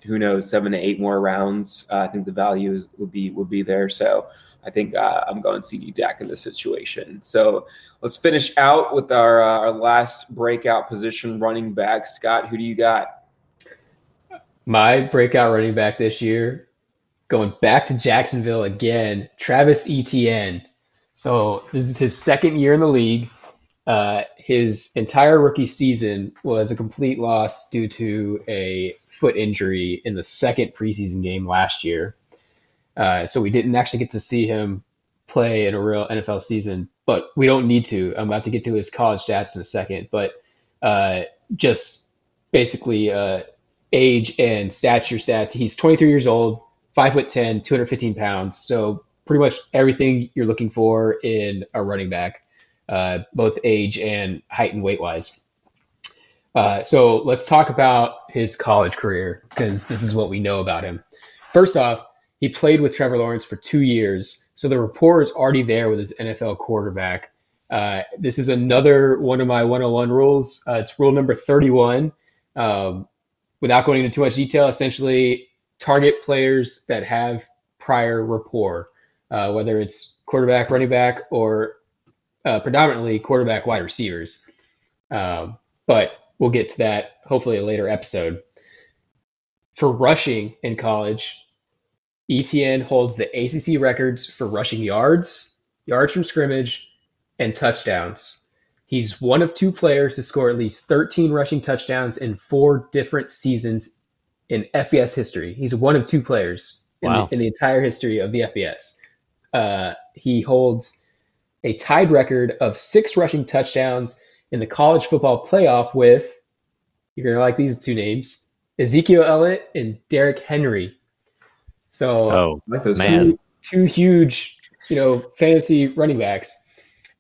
who knows seven to eight more rounds. Uh, I think the value is, would be would be there. So I think uh, I'm going CeeDee Dak in this situation. So let's finish out with our uh, our last breakout position, running back. Scott, who do you got? My breakout running back this year, going back to Jacksonville again, Travis Etienne. So this is his second year in the league. Uh, his entire rookie season was a complete loss due to a foot injury in the second preseason game last year. Uh, so we didn't actually get to see him play in a real NFL season, but we don't need to. I'm about to get to his college stats in a second, but uh, just basically uh, age and stature stats. He's 23 years old, five foot 10, 215 pounds. So pretty much everything you're looking for in a running back, uh, both age and height and weight wise. Uh, so let's talk about his college career because this is what we know about him. First off, he played with Trevor Lawrence for two years, so the rapport is already there with his NFL quarterback. Uh, this is another one of my 101 rules. Uh, it's rule number 31. Um, without going into too much detail, essentially target players that have prior rapport, uh, whether it's quarterback, running back, or uh, predominantly quarterback, wide receivers. Um, but we'll get to that hopefully a later episode. For rushing in college, ETN holds the ACC records for rushing yards, yards from scrimmage, and touchdowns. He's one of two players to score at least 13 rushing touchdowns in four different seasons in FBS history. He's one of two players in, the, in the entire history of the FBS. Uh, he holds a tied record of six rushing touchdowns in the college football playoff with, you're going to like these two names, Ezekiel Elliott and Derrick Henry. So oh like those Man. two, two huge, you know, fantasy running backs.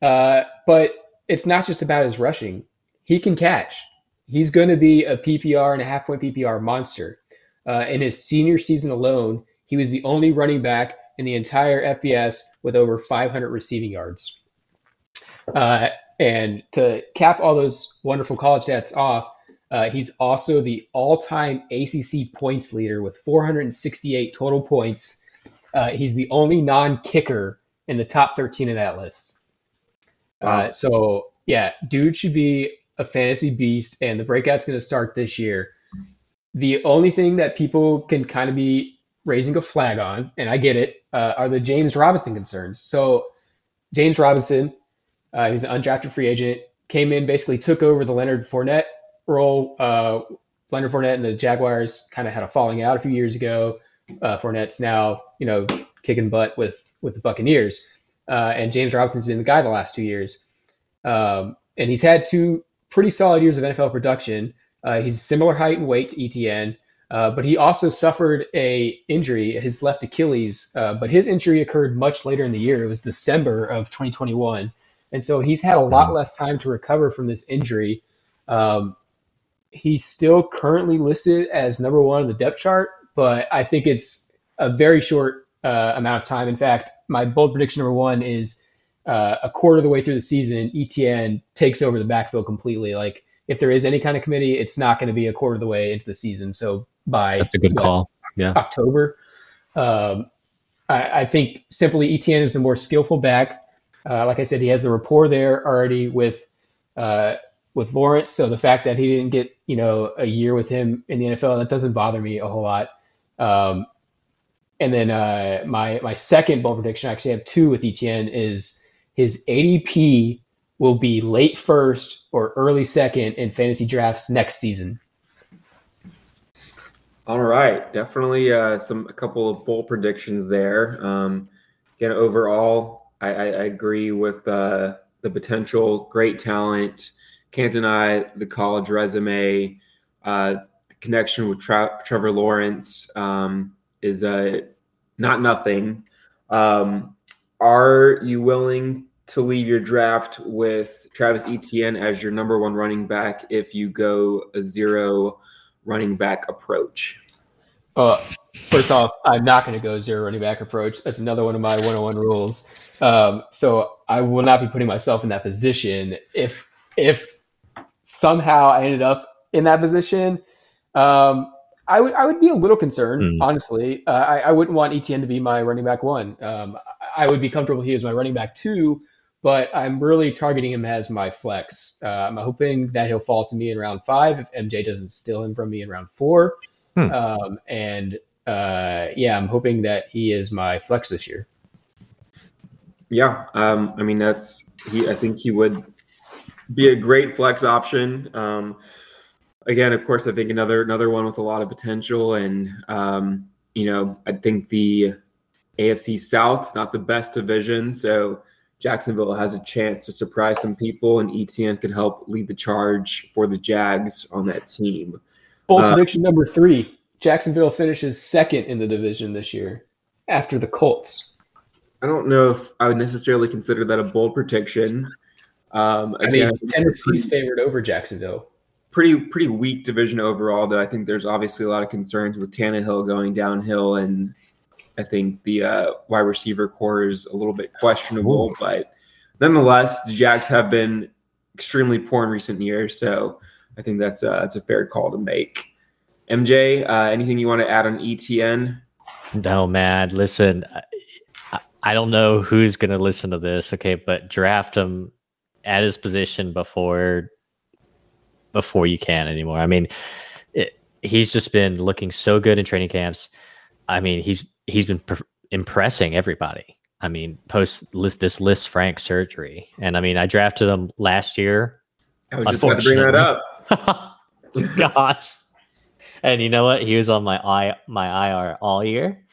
Uh, but it's not just about his rushing. He can catch. He's going to be a PPR and a half point PPR monster. Uh, in his senior season alone, he was the only running back in the entire FBS with over 500 receiving yards. Uh, and to cap all those wonderful college stats off, uh, he's also the all-time ACC points leader with 468 total points. Uh, he's the only non-kicker in the top 13 of that list. Wow. Uh, so yeah, dude should be a fantasy beast, and the breakout's going to start this year. The only thing that people can kind of be raising a flag on, and I get it, uh, are the James Robinson concerns. So James Robinson, uh, he's an undrafted free agent, came in, basically took over the Leonard Fournette role. Uh, Leonard Fournette and the Jaguars kind of had a falling out a few years ago. Uh, Fournette's now, you know, kicking butt with with the Buccaneers, uh, and James Robinson's been the guy the last two years. Um, and he's had two pretty solid years of NFL production. Uh, he's similar height and weight to ETN, uh, but he also suffered a injury, his left Achilles. Uh, but his injury occurred much later in the year. It was December of 2021, and so he's had a lot less time to recover from this injury. Um, he's still currently listed as number one on the depth chart, but I think it's a very short uh, amount of time. In fact, my bold prediction number one is uh, a quarter of the way through the season, ETN takes over the backfield completely. Like if there is any kind of committee, it's not going to be a quarter of the way into the season. So by That's a good what, call. Yeah. October, um, I, I think simply ETN is the more skillful back. Uh, like I said, he has the rapport there already with uh, with Lawrence. So the fact that he didn't get you know a year with him in the NFL that doesn't bother me a whole lot. Um, and then uh, my my second bold prediction, I actually have two with ETN, is his ADP will be late first or early second in fantasy drafts next season. All right, definitely uh, some a couple of bold predictions there. Um, again, overall, I, I, I agree with uh, the potential, great talent. Can't deny the college resume. Uh, the connection with Tra- Trevor Lawrence um, is uh, not nothing. Um, are you willing to leave your draft with Travis Etienne as your number one running back if you go a zero running back approach? Uh, first off, I'm not going to go zero running back approach. That's another one of my 101 rules. Um, so I will not be putting myself in that position. If if somehow I ended up in that position, um, I would I would be a little concerned, Hmm. honestly. Uh, I, I wouldn't want ETN to be my running back one. Um, I would be comfortable he was my running back two, but I'm really targeting him as my flex. Uh, I'm hoping that he'll fall to me in round five if MJ doesn't steal him from me in round four. Hmm. Um, and uh, yeah, I'm hoping that he is my flex this year. Yeah, um, I mean that's he. I think he would be a great flex option. Um, again, of course, I think another another one with a lot of potential, and um, you know, I think the AFC South not the best division, so Jacksonville has a chance to surprise some people, and ETN could help lead the charge for the Jags on that team. Bold Uh, prediction number three: Jacksonville finishes second in the division this year, after the Colts. I don't know if I would necessarily consider that a bold prediction. Um, I mean, again, Tennessee's favored over Jacksonville. pretty pretty weak division overall. Though I think there's obviously a lot of concerns with Tannehill going downhill, and I think the uh, wide receiver corps is a little bit questionable. But nonetheless, the Jags have been extremely poor in recent years, so I think that's a, that's a fair call to make. MJ, uh, anything you want to add on ETN? No, man. Listen, I, I don't know who's going to listen to this, okay, but draft him at his position before before you can anymore. I mean, it, he's just been looking so good in training camps. I mean, he's he's been pr- impressing everybody. I mean, post list this Lisfranc surgery, and I mean, I drafted him last year. I was just about to bring that up. Gosh. And you know what? He was on my i my IR all year.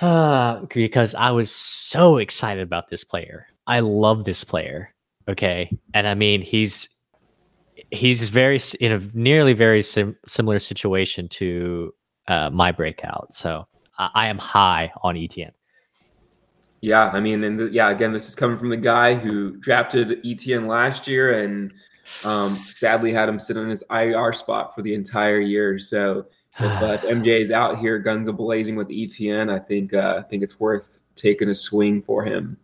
Uh, because I was so excited about this player. I love this player. Okay, and I mean he's he's very in a nearly very sim- similar situation to uh, my breakout. So I, I am high on ETN. Yeah, I mean, and the, yeah, again, this is coming from the guy who drafted ETN last year and um, sadly had him sit on his IR spot for the entire year. So if, uh, if MJ is out here guns a blazing with ETN, I think uh, I think it's worth taking a swing for him.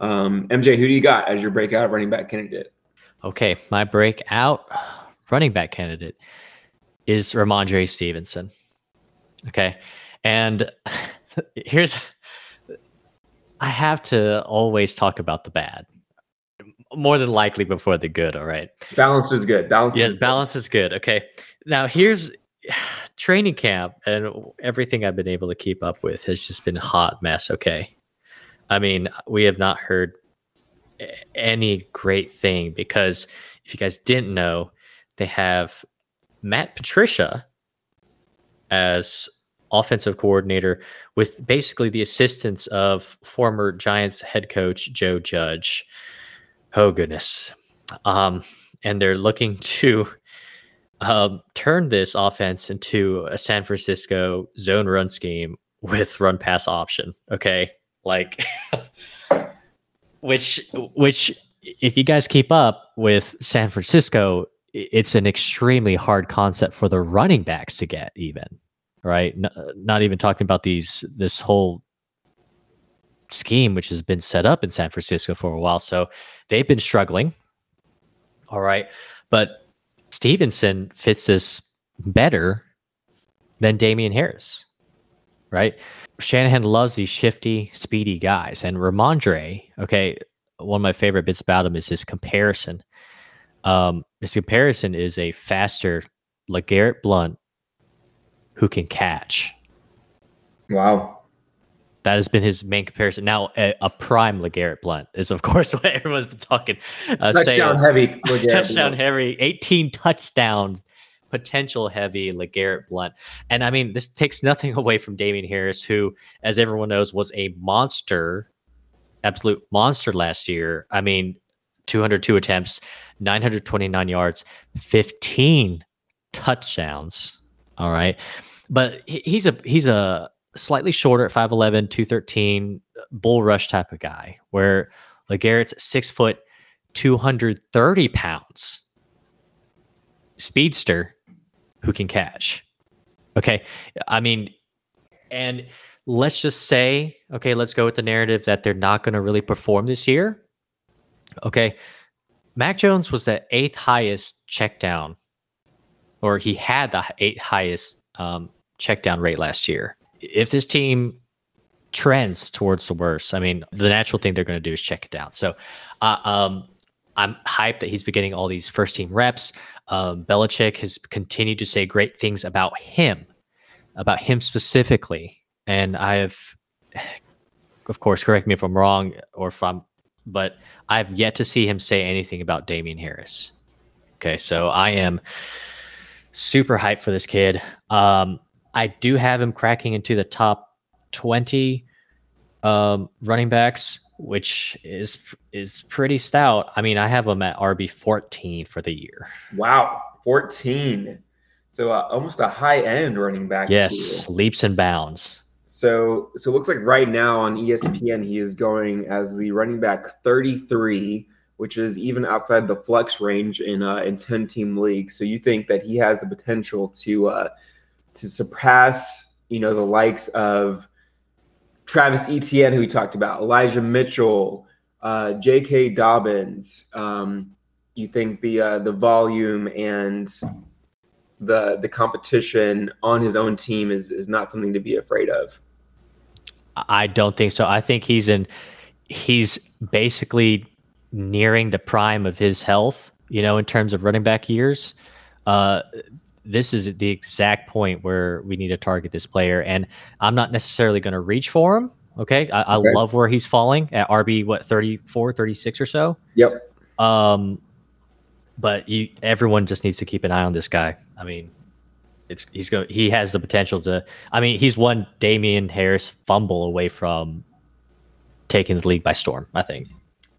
Um, MJ, who do you got as your breakout running back candidate? Okay, my breakout running back candidate is Rhamondre Stevenson. Okay, and here's I have to always talk about the bad, more than likely before the good. All right. Balance is good. Balanced. Yes, is good. balance is good. Okay. Now here's training camp and everything I've been able to keep up with has just been a hot mess. Okay. I mean, we have not heard any great thing because if you guys didn't know, they have Matt Patricia as offensive coordinator with basically the assistance of former Giants head coach Joe Judge. Oh goodness. Um, and they're looking to um, turn this offense into a San Francisco zone run scheme with run pass option. Okay, like which which if you guys keep up with San Francisco, it's an extremely hard concept for the running backs to get even right. N- not even talking about these this whole scheme, which has been set up in San Francisco for a while. So they've been struggling. All right. But Stevenson fits this better than Damien Harris, right? Shanahan loves these shifty, speedy guys. And Rhamondre, okay, one of my favorite bits about him is his comparison. Um, his comparison is a faster LeGarrette Blunt who can catch. Wow. That has been his main comparison. Now, a, a prime LeGarrette Blunt is, of course, what everyone's been talking. Uh, touchdown heavy. LeGarrette touchdown Blunt. heavy. 18 touchdowns, potential heavy LeGarrette Blunt. And I mean, this takes nothing away from Damien Harris, who, as everyone knows, was a monster, absolute monster last year. I mean, 202 attempts, 929 yards, 15 touchdowns. All right. But he's a he's a slightly shorter at 5'11, 213, bull rush type of guy, where LeGarrette's six foot, 230 pounds. Speedster who can catch. Okay. I mean, and let's just say, okay, let's go with the narrative that they're not going to really perform this year. Okay. Mac Jones was the eighth highest check down, or he had the eighth highest um, check down rate last year if this team trends towards the worst, I mean, the natural thing they're going to do is check it down. So, uh, um, I'm hyped that he's been getting all these first team reps. Um, Belichick has continued to say great things about him, about him specifically. And I have, of course, correct me if I'm wrong or if I'm, but I've yet to see him say anything about Damien Harris. Okay. So I am super hyped for this kid. Um, I do have him cracking into the top 20 um, running backs, which is is pretty stout. I mean, I have him at RB 14 for the year. Wow, 14. So uh, almost a high end running back. Yes, too. leaps and bounds. So so it looks like right now on ESPN he is going as the running back 33, which is even outside the flex range in uh, in 10 team league. So you think that he has the potential to uh, to surpass, you know, the likes of Travis Etienne, who we talked about, Elijah Mitchell, uh, J.K. Dobbins. Um, you think the uh, the volume and the the competition on his own team is is not something to be afraid of? I don't think so. I think he's in. He's basically nearing the prime of his health. You know, in terms of running back years. Uh, this is the exact point where we need to target this player. And I'm not necessarily going to reach for him. Okay. I, I love where he's falling at RB, what, 34, 36 or so? Yep. Um, but you, everyone just needs to keep an eye on this guy. I mean, it's he's going he has the potential to I mean, he's one Damien Harris fumble away from taking the league by storm, I think.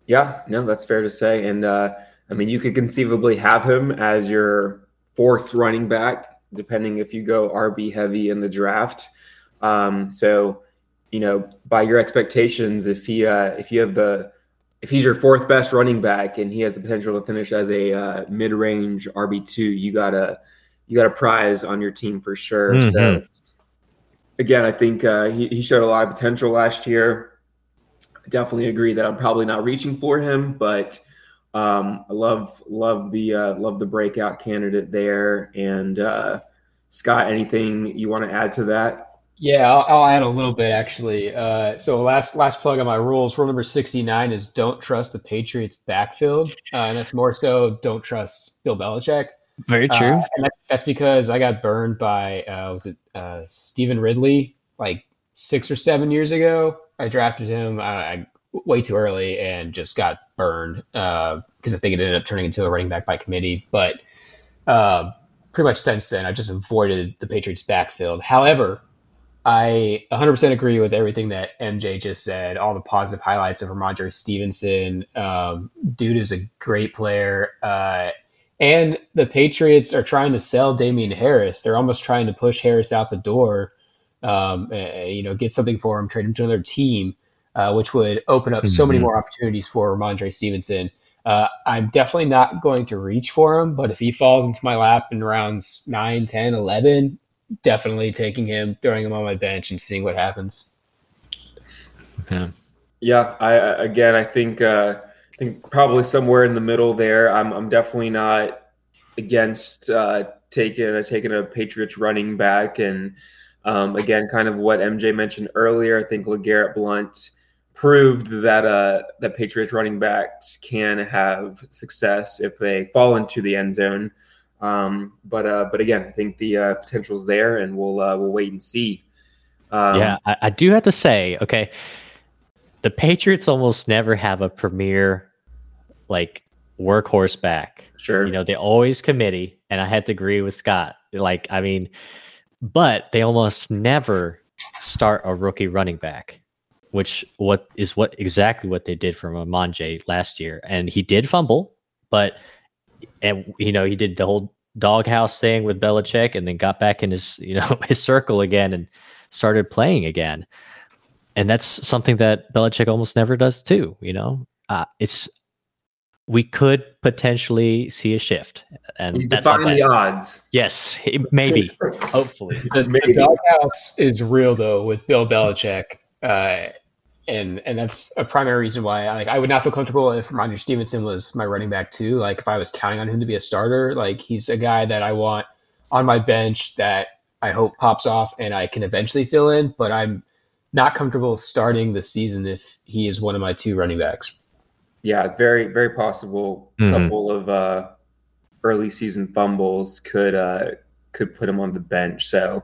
Yeah, no, that's fair to say. And uh I mean you could conceivably have him as your fourth running back, depending if you go RB heavy in the draft. Um, so, you know, by your expectations, if he uh, if you have the if he's your fourth best running back and he has the potential to finish as a uh, mid range RB two, you got a you got a prize on your team for sure. Mm-hmm. So, again, I think uh, he, he showed a lot of potential last year. I definitely agree that I'm probably not reaching for him, but um, I love love the uh, love the breakout candidate there. And uh, Scott, anything you want to add to that? Yeah, I'll, I'll add a little bit actually. Uh, so last last plug on my rules. Rule number sixty nine is don't trust the Patriots backfield, uh, and that's more so don't trust Bill Belichick. Very true. Uh, and that's that's because I got burned by uh, was it uh, Stevan Ridley like six or seven years ago. I drafted him. I, way too early and just got burned because uh, I think it ended up turning into a running back by committee. But uh, pretty much since then, I've just avoided the Patriots backfield. However, I 100% agree with everything that MJ just said. All the positive highlights of Rhamondre Stevenson. Um, dude is a great player. Uh, and the Patriots are trying to sell Damien Harris. They're almost trying to push Harris out the door. Um, uh, you know, get something for him, trade him to another team uh, which would open up mm-hmm. so many mm-hmm. more opportunities for Rhamondre Stevenson. Uh, I'm definitely not going to reach for him, but if he falls into my lap in rounds 9, 10, 11, definitely taking him, throwing him on my bench, and seeing what happens. Yeah. Yeah, I again, I think uh, I think probably somewhere in the middle there. I'm I'm definitely not against uh, taking a taking a Patriots running back, and um, again, kind of what MJ mentioned earlier. I think LeGarrette Blunt proved that uh, that Patriots running backs can have success if they fall into the end zone. Um, but uh, but again, I think the uh, potential is there, and we'll uh, we'll wait and see. Um, yeah, I, I do have to say, okay, the Patriots almost never have a premier like workhorse back. Sure, you know they always committee, and I had to agree with Scott. Like, I mean, but they almost never start a rookie running back which what is what exactly what they did from Rhamondre last year, and he did fumble, but and you know he did the whole doghouse thing with Belichick, and then got back in his you know his circle again and started playing again, and that's something that Belichick almost never does too. You know, uh, it's we could potentially see a shift, and he's defying the odds. Yes, maybe, hopefully. The, the doghouse is real though with Bill Belichick. Uh, and and that's a primary reason why I, like I would not feel comfortable if Rhamondre Stevenson was my running back too. Like if I was counting on him to be a starter, like he's a guy that I want on my bench that I hope pops off and I can eventually fill in, but I'm not comfortable starting the season if he is one of my two running backs. Yeah, very very possible. A mm-hmm. couple of uh, early season fumbles could uh, could put him on the bench. So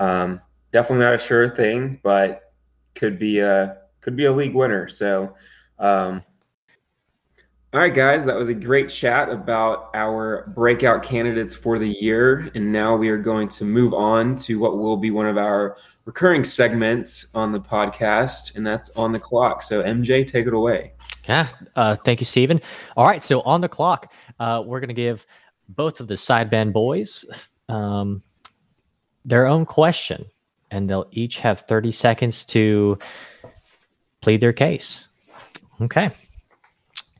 um, definitely not a sure thing, but could be a could be a league winner. So, um, all right, guys, that was a great chat about our breakout candidates for the year. And now we are going to move on to what will be one of our recurring segments on the podcast, and that's on the clock. So, MJ, take it away. Yeah, uh, thank you, Stephen. All right, so on the clock, uh, we're going to give both of the sideband boys um, their own question, and they'll each have 30 seconds to plead their case. Okay.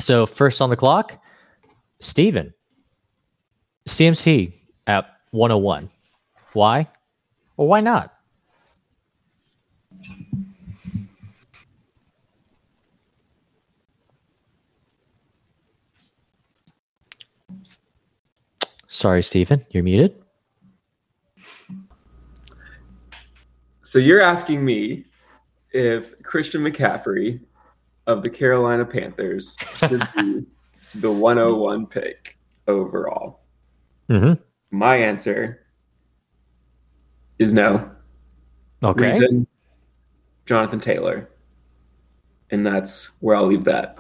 So first on the clock, Stephen. CMC at 101. Why? Or why not? Sorry, Stephen, you're muted. So you're asking me if Christian McCaffrey of the Carolina Panthers should be the 101 pick overall? Mm-hmm. My answer is no. Okay. Reason, Jonathan Taylor. And that's where I'll leave that.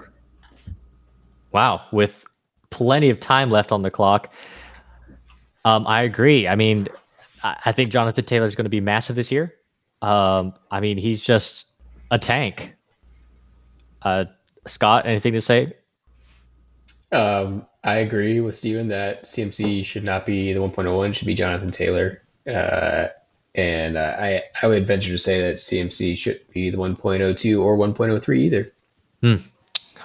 Wow. With plenty of time left on the clock. Um, I agree. I mean, I think Jonathan Taylor is going to be massive this year. Um, I mean, he's just a tank. Uh, Scott, anything to say? Um, I agree with Steven that CMC should not be the 1.01, should be Jonathan Taylor. Uh, and uh, I, I would venture to say that CMC should be the 1.02 or 1.03 either. Hmm.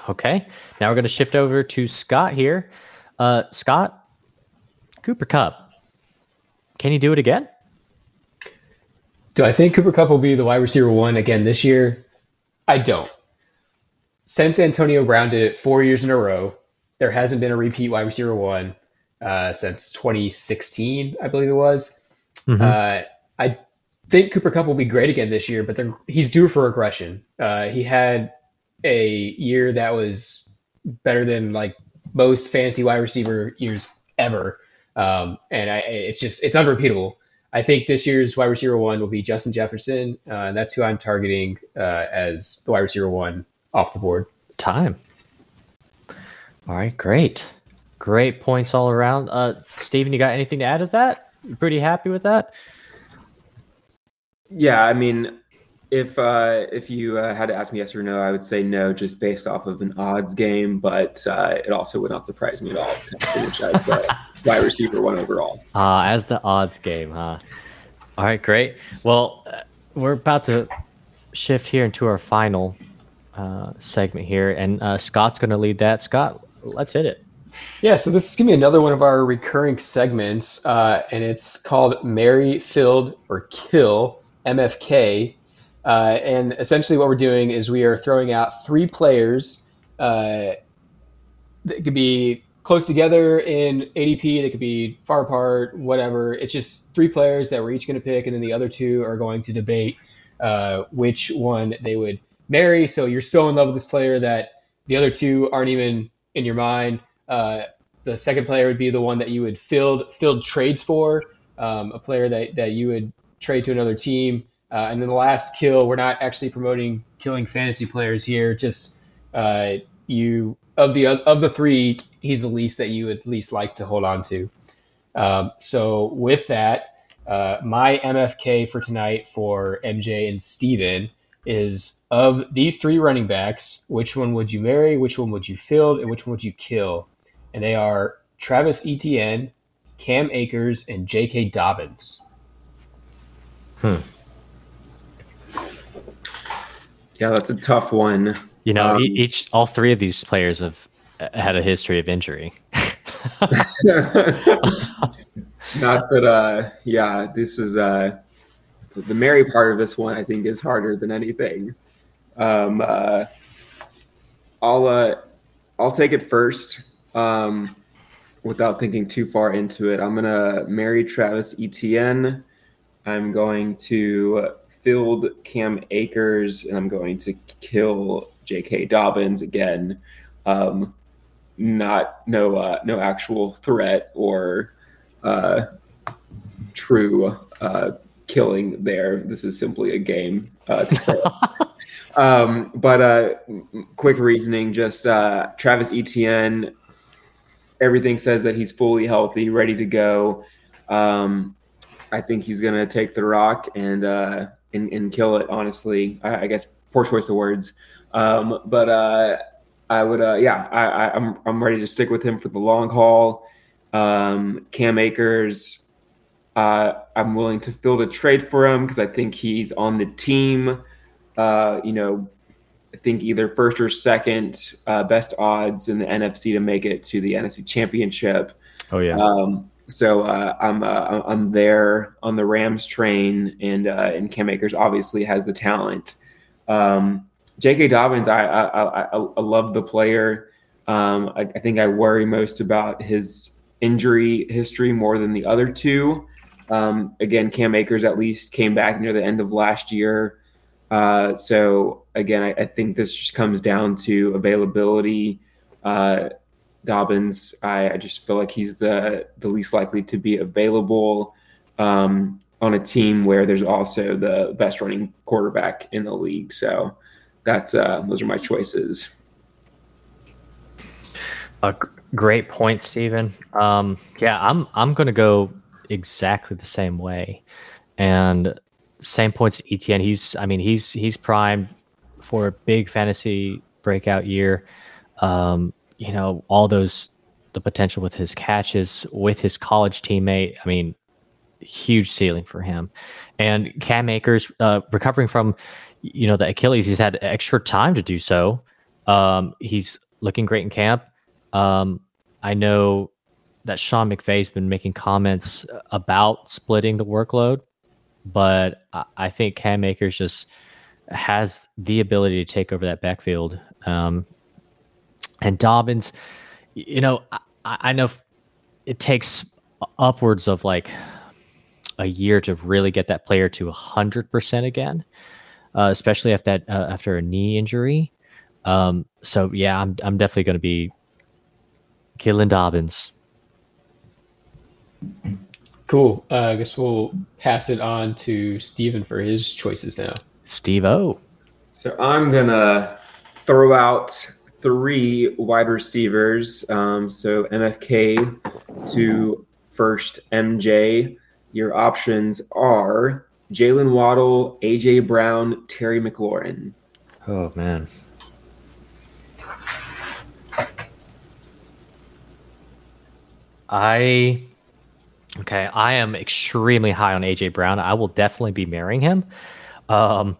Okay. Now we're going to shift over to Scott here. Uh, Scott, Cooper Kupp, Can he do it again? Do I think Cooper Kupp will be the wide receiver one again this year? I don't. Since Antonio Brown did it four years in a row, there hasn't been a repeat wide receiver one uh, since 2016, I believe it was. Mm-hmm. Uh, I think Cooper Kupp will be great again this year, but he's due for regression. Uh, he had a year that was better than like most fantasy wide receiver years ever, um, and I, it's just it's unrepeatable. I think this year's wide receiver one will be Justin Jefferson, uh, and that's who I'm targeting uh, as the wide receiver one off the board. Time. All right, great, great points all around. Uh, Steven, you got anything to add to that? You pretty happy with that? Yeah, I mean, if uh, if you uh, had to ask me yes or no, I would say no, just based off of an odds game. But uh, it also would not surprise me at all to finish as the wide receiver one overall. Uh, as the odds game, huh? All right, great. Well, uh, we're about to shift here into our final uh, segment here, and uh, Scott's going to lead that. Scott, let's hit it. Yeah, so this is going to be another one of our recurring segments, and it's called Mary, Filled or Kill MFK Uh, and essentially, what we're doing is we are throwing out three players uh, that could be close together in ADP, they could be far apart, whatever. It's just three players that we're each going to pick, and then the other two are going to debate uh, which one they would marry. So you're so in love with this player that the other two aren't even in your mind. Uh, the second player would be the one that you would field field trades for, um, a player that, that you would trade to another team. Uh, and then the last kill, we're not actually promoting killing fantasy players here. Just uh, you of the of the three, he's the least that you would least like to hold on to. Um, so with that, uh, my MFK for tonight for MJ and Steven is of these three running backs, which one would you marry, which one would you field, and which one would you kill? And they are Travis Etienne, Cam Akers, and J.K. Dobbins. Hmm. Yeah, that's a tough one. You know, Um, e- each all three of these players have had a history of injury. Not that, uh, yeah, this is uh, the Mary part of this one. I think is harder than anything. Um, uh, I'll uh, I'll take it first, um, without thinking too far into it. I'm gonna marry Travis Etienne. I'm going to field Cam Akers, and I'm going to kill J.K. Dobbins again. Um, not no uh, no actual threat or uh, true uh, killing there. This is simply a game. Uh, um, but uh, quick reasoning: just uh, Travis Etienne. Everything says that he's fully healthy, ready to go. Um, I think he's gonna take the rock and uh, and, and kill it. Honestly, I, I guess poor choice of words, um, but uh, I would, uh, yeah, I, I, I'm I'm ready to stick with him for the long haul. Um, Cam Akers, uh, I'm willing to field a trade for him because I think he's on the team. Uh, you know, I think either first or second uh, best odds in the NFC to make it to the NFC Championship. oh yeah. Um, so uh, I'm uh, I'm there on the Rams train, and uh, and Cam Akers obviously has the talent. Um, J.K. Dobbins, I I, I, I love the player. Um, I, I think I worry most about his injury history more than the other two. Um, again, Cam Akers at least came back near the end of last year. Uh, so again, I, I think this just comes down to availability. Uh, Dobbins, I, I just feel like he's the the least likely to be available um, on a team where there's also the best running quarterback in the league. So that's uh, those are my choices. A great point, Stephen. Um, yeah, I'm I'm gonna go exactly the same way, and same points. to Etienne. He's I mean he's he's primed for a big fantasy breakout year. Um, you know all those the potential with his catches with his college teammate. I mean, huge ceiling for him. And Cam Akers uh, recovering from you know the Achilles, he's had extra time to do so. Um, he's looking great in camp. Um, I know that Sean McVay's been making comments about splitting the workload, but I, I think Cam Akers just has the ability to take over that backfield. Um, and Dobbins, you know, I, I know it takes upwards of like a year to really get that player to 100% again, uh, especially after that, uh, after a knee injury. Um, so yeah, I'm I'm definitely going to be killing Dobbins. Cool. Uh, I guess we'll pass it on to Steven for his choices now. Steve O. So I'm gonna throw out three wide receivers. Um, so MFK to first MJ. Your options are Jaylen Waddle, AJ Brown, Terry McLaurin. Oh man. I okay, I am extremely high on AJ Brown. I will definitely be marrying him. Um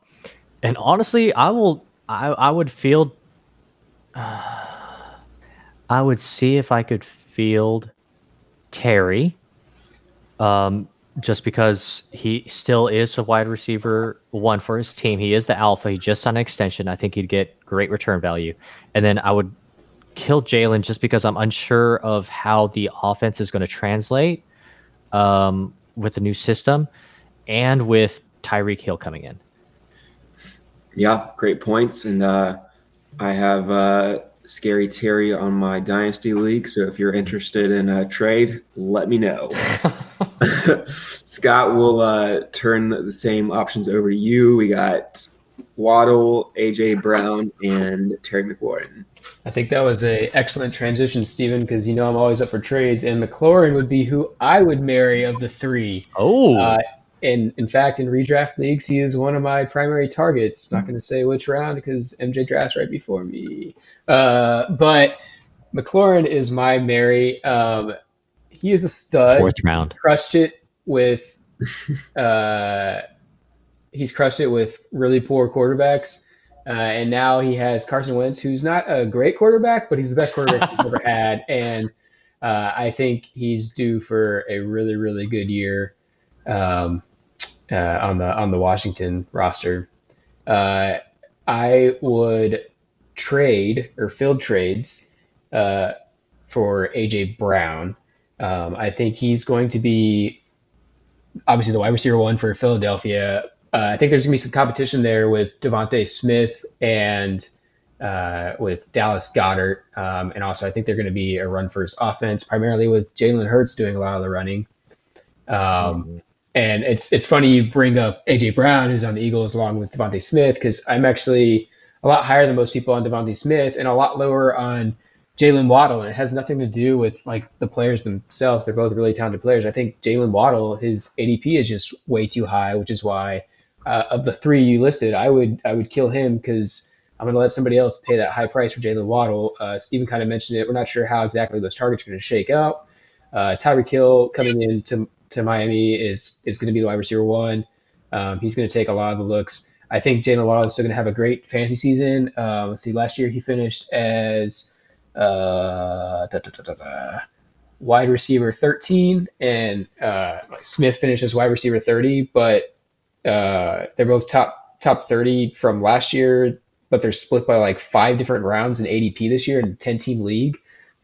and honestly, I will I I would field I would see if I could field Terry. Um just because he still is a wide receiver one for his team. He is the alpha. He just signed an extension. I think he'd get great return value. And then I would kill Jaylen just because I'm unsure of how the offense is going to translate um, with the new system and with Tyreek Hill coming in. Yeah, great points. And uh, I have uh, Scary Terry on my Dynasty League. So if you're interested in a trade, let me know. Scott will uh, turn the same options over to you. We got Waddle, AJ Brown, and Terry McLaurin. I think that was a excellent transition, Stephen, because you know I'm always up for trades, and McLaurin would be who I would marry of the three. Oh, uh, and in fact, in redraft leagues, he is one of my primary targets. I'm not going to say which round because MJ drafts right before me. Uh, but McLaurin is my Mary. Um, he is a stud. Fourth round. Crushed it with. Uh, he's crushed it with really poor quarterbacks. Uh, and now he has Carson Wentz, who's not a great quarterback, but he's the best quarterback he's ever had. And uh, I think he's due for a really, really good year. Um, uh, on the on the Washington roster. Uh, I would trade or field trades uh, for AJ Brown. Um, I think he's going to be obviously the wide receiver one for Philadelphia. Uh, I think there's going to be some competition there with DeVonta Smith and uh, with Dallas Goedert, um, and also I think they're going to be a run first offense, primarily with Jalen Hurts doing a lot of the running. Um, mm-hmm. And it's it's funny you bring up AJ Brown, who's on the Eagles along with DeVonta Smith, because I'm actually a lot higher than most people on DeVonta Smith and a lot lower on Jaylen Waddle. And it has nothing to do with like the players themselves. They're both really talented players. I think Jaylen Waddle, his ADP is just way too high, which is why uh, of the three you listed, I would I would kill him because I'm going to let somebody else pay that high price for Jaylen Waddle. Uh, Stephen kind of mentioned it. We're not sure how exactly those targets are going to shake out. Uh, Tyreek Hill coming into to Miami is is going to be the wide receiver one. Um, he's going to take a lot of the looks. I think Jaylen Waddle is still going to have a great fantasy season. Uh, let's see, last year he finished as uh, da, da, da, wide receiver 13, and uh, Smith finished as wide receiver 30. But uh, they're both top top 30 from last year, but they're split by like five different rounds in ADP this year in 10 team league.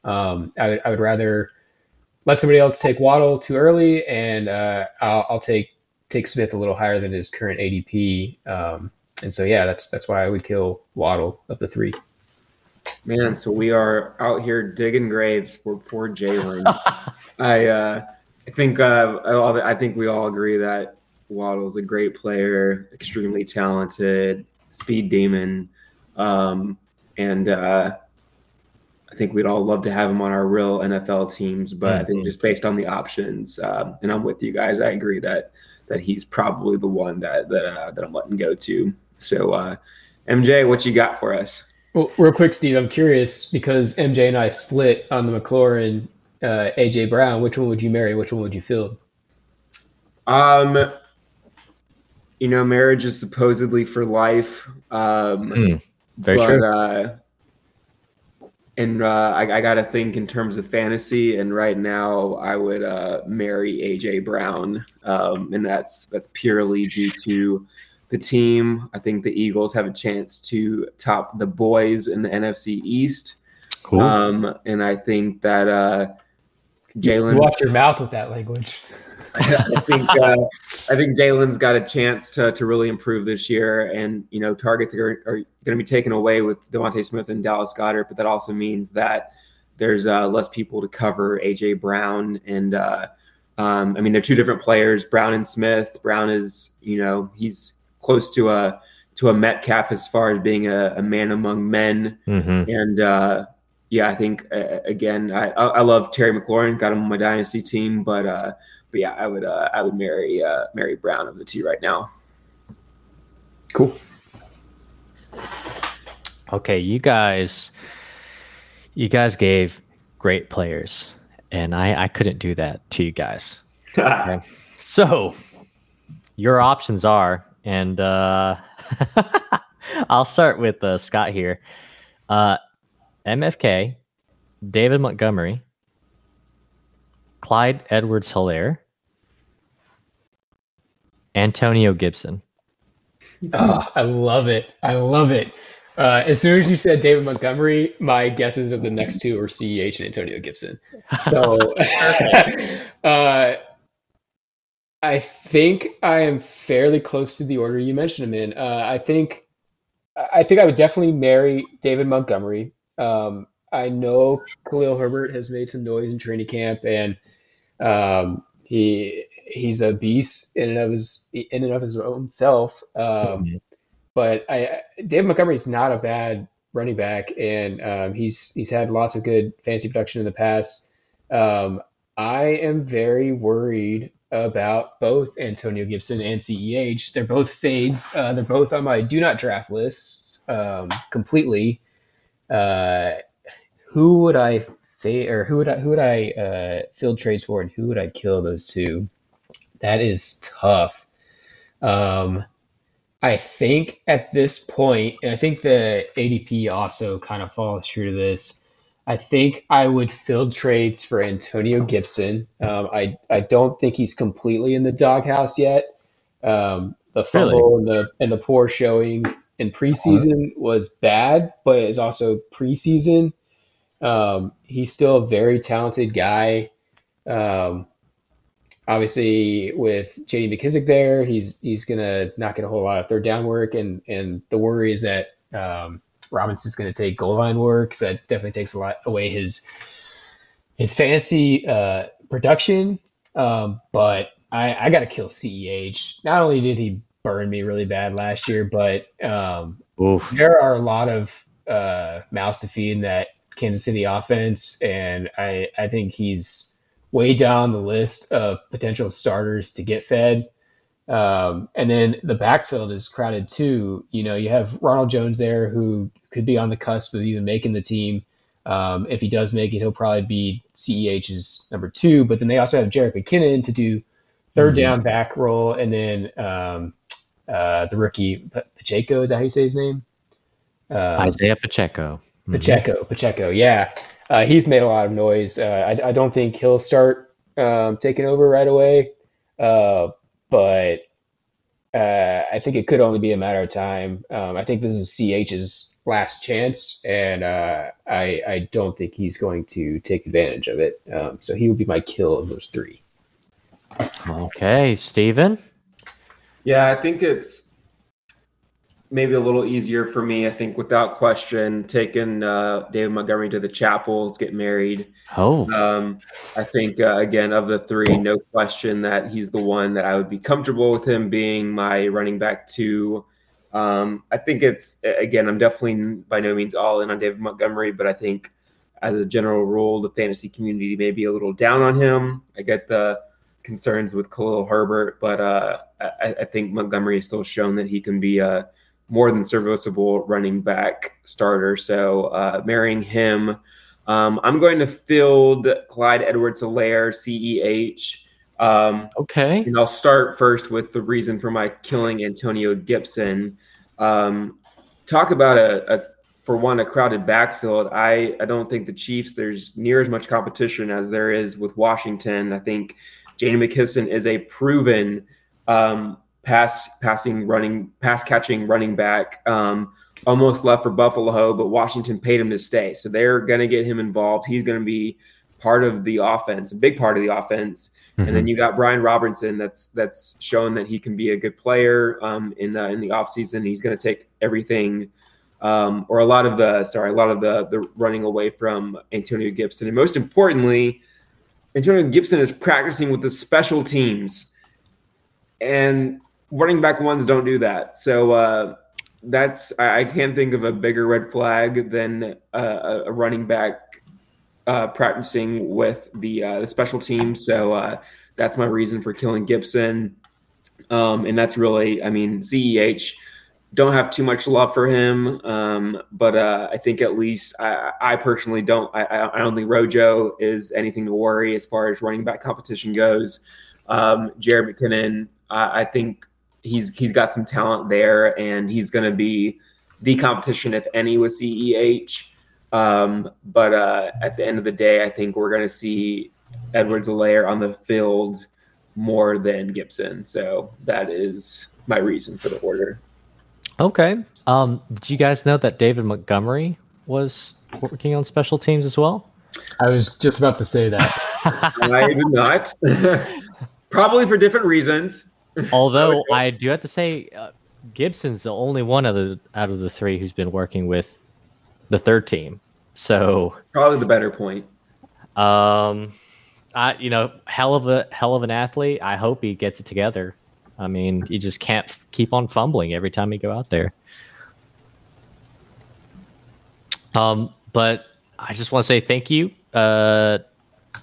Um, I, I would rather let somebody else take Waddle too early, and uh, I'll, I'll, take take Smith a little higher than his current ADP. Um, and so yeah, that's that's why I would kill Waddle of the three. Man, so we are out here digging graves for poor Jaylen. I uh, I think uh, I think we all agree that Waddle's a great player, extremely talented, speed demon, um, and uh, I think we'd all love to have him on our real NFL teams, but mm-hmm. I think mm-hmm. just based on the options, um, and I'm with you guys. I agree that that he's probably the one that that, uh, that I'm letting go to. So, uh, MJ, what you got for us? Well, real quick, Steve, I'm curious because MJ and I split on the McLaurin, uh, AJ Brown. Which one would you marry? Which one would you field? Um, you know, marriage is supposedly for life. Um, mm, very but, true. And uh, I, I got to think in terms of fantasy. And right now, I would uh, marry AJ Brown, um, and that's that's purely due to the team. I think the Eagles have a chance to top the boys in the NFC East. Cool. Um, and I think that uh, Jalen. Watch your mouth with that language. I think uh, I think Jalen's got a chance to to really improve this year, and you know targets are, are going to be taken away with DeVonta Smith and Dallas Goedert, but that also means that there's uh, less people to cover AJ Brown and uh, um, I mean they're two different players, Brown and Smith. Brown is you know he's close to a to a Metcalf as far as being a, a man among men, mm-hmm. and uh, yeah, I think uh, again I I love Terry McLaurin, got him on my dynasty team, but uh, but yeah, I would uh, I would marry uh, marry Brown of the two right now. Cool. Okay, you guys, you guys gave great players, and I I couldn't do that to you guys. okay. So your options are, and uh, I'll start with uh, Scott here. Uh, MFK, David Montgomery, Clyde Edwards Helaire, Antonio Gibson. Oh, I love it. I love it. Uh, as soon as you said David Montgomery, my guesses of the next two are CEH and Antonio Gibson. So uh, I think I am fairly close to the order you mentioned him in. Uh, I think I think I would definitely marry David Montgomery. Um, I know Khalil Herbert has made some noise in training camp, and um, he he's a beast in and of his in and of his own self. Um, mm-hmm. But I, David Montgomery is not a bad running back, and um, he's he's had lots of good fantasy production in the past. Um, I am very worried about both Antonio Gibson and CEH. They're both fades. Uh, they're both on my do not draft list um, completely. Uh, who would I fa- or who would I who would I uh, field trades for, and who would I kill those two? That is tough. Um, I think at this point, and I think the ADP also kind of follows true to this. I think I would field trades for Antonio Gibson. Um, I I don't think he's completely in the doghouse yet. Um, the fumble really? and the and the poor showing in preseason was bad, but it's also preseason. Um, he's still a very talented guy. Um, obviously, with J.D. McKissic there, he's he's gonna not get a whole lot of third down work, and and the worry is that um, Robinson's going to take goal line work, so that definitely takes a lot away his his fantasy uh, production. Um, but I, I got to kill Ceh. Not only did he burn me really bad last year, but um, there are a lot of uh, mouths to feed in that Kansas City offense, and I I think he's way down the list of potential starters to get fed. Um, and then the backfield is crowded too. You know, you have Ronald Jones there who could be on the cusp of even making the team. Um, if he does make it, he'll probably be CEH's number two. But then they also have Jerick McKinnon to do 3rd mm-hmm. down back roll, and then um, uh, the rookie Pacheco is that how you say his name? Um, Isaiah Pacheco. Mm-hmm. Pacheco, Pacheco, yeah, uh, he's made a lot of noise. Uh, I, I, don't think he'll start um, taking over right away. Uh, but uh, I think it could only be a matter of time. Um, I think this is CEH's last chance, and uh, I, I don't think he's going to take advantage of it. Um, so he would be my kill of those three. Okay, Steven? Yeah, I think it's maybe a little easier for me. I think without question, taking uh, David Montgomery to the chapel, let's get married. Oh, um, I think uh, again of the three, no question that he's the one that I would be comfortable with him being my running back two. Um, I think it's again, I'm definitely by no means all in on David Montgomery, but I think as a general rule, the fantasy community may be a little down on him. I get the concerns with Khalil Herbert, but uh, I, I, think Montgomery has still shown that he can be a more than serviceable running back starter. So uh, marrying him, um, I'm going to field Clyde Edwards-Helaire, CEH. Um, okay. And I'll start first with the reason for my killing Antonio Gibson. Um, talk about a, a, for one, a crowded backfield. I, I don't think the Chiefs, there's near as much competition as there is with Washington. I think J.D. McKissic is a proven um, pass passing running pass catching running back. Um, almost left for Buffalo, but Washington paid him to stay. So they're going to get him involved. He's going to be part of the offense, a big part of the offense. Mm-hmm. And then mm-hmm. you got Brian Robinson that's that's shown that he can be a good player um, in the in the offseason. He's going to take everything um, or a lot of the sorry, a lot of the the running away from Antonio Gibson. And most importantly, Antonio Gibson is practicing with the special teams. And running back ones don't do that. So uh, that's I, I, can't think of a bigger red flag than uh, a running back uh, practicing with the uh, the special team. So uh, that's my reason for killing Gibson. Um, and that's really, I mean, CEH don't have too much love for him, um, but uh, I think at least I, I personally don't. I, I, don't think Rojo is anything to worry as far as running back competition goes. Um, Jerick McKinnon, I think he's he's got some talent there, and he's going to be the competition if any with CEH. Um, but uh, at the end of the day, I think we're going to see Edwards-Helaire on the field more than Gibson. So that is my reason for the order. Okay. Um, did you guys know that David Montgomery was working on special teams as well? I was just about to say that. I did not. Probably for different reasons. Although I do have to say, uh, Gibson's the only one of the out of the three who's been working with the third team. So probably the better point. Um, I you know hell of a hell of an athlete. I hope he gets it together. I mean, you just can't f- keep on fumbling every time you go out there. Um, but I just want to say thank you uh,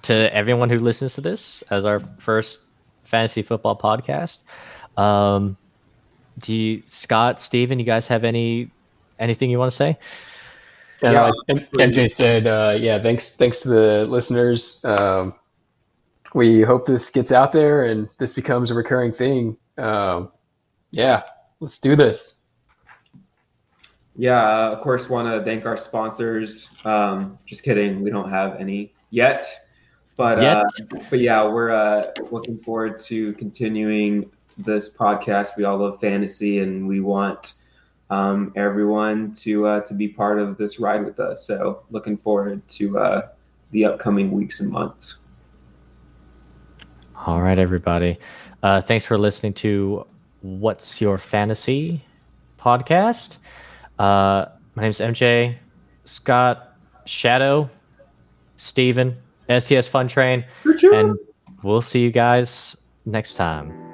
to everyone who listens to this as our first fantasy football podcast. Um, do you, Scott, Steven, you guys have any anything you want to say? And yeah, like MJ said, uh, yeah, thanks, thanks to the listeners. Um, we hope this gets out there and this becomes a recurring thing. Um, yeah, let's do this. Yeah, uh, of course, want to thank our sponsors. Um, just kidding, we don't have any yet, but. Uh, but yeah, we're uh, looking forward to continuing this podcast. We all love fantasy, and we want um, everyone to uh, to be part of this ride with us. So looking forward to uh, the upcoming weeks and months. All right, everybody. Uh, thanks for listening to What's Your Fantasy podcast. Uh, my name is MJ, Scott, Shadow, Steven, STS Fun Train, and we'll see you guys next time.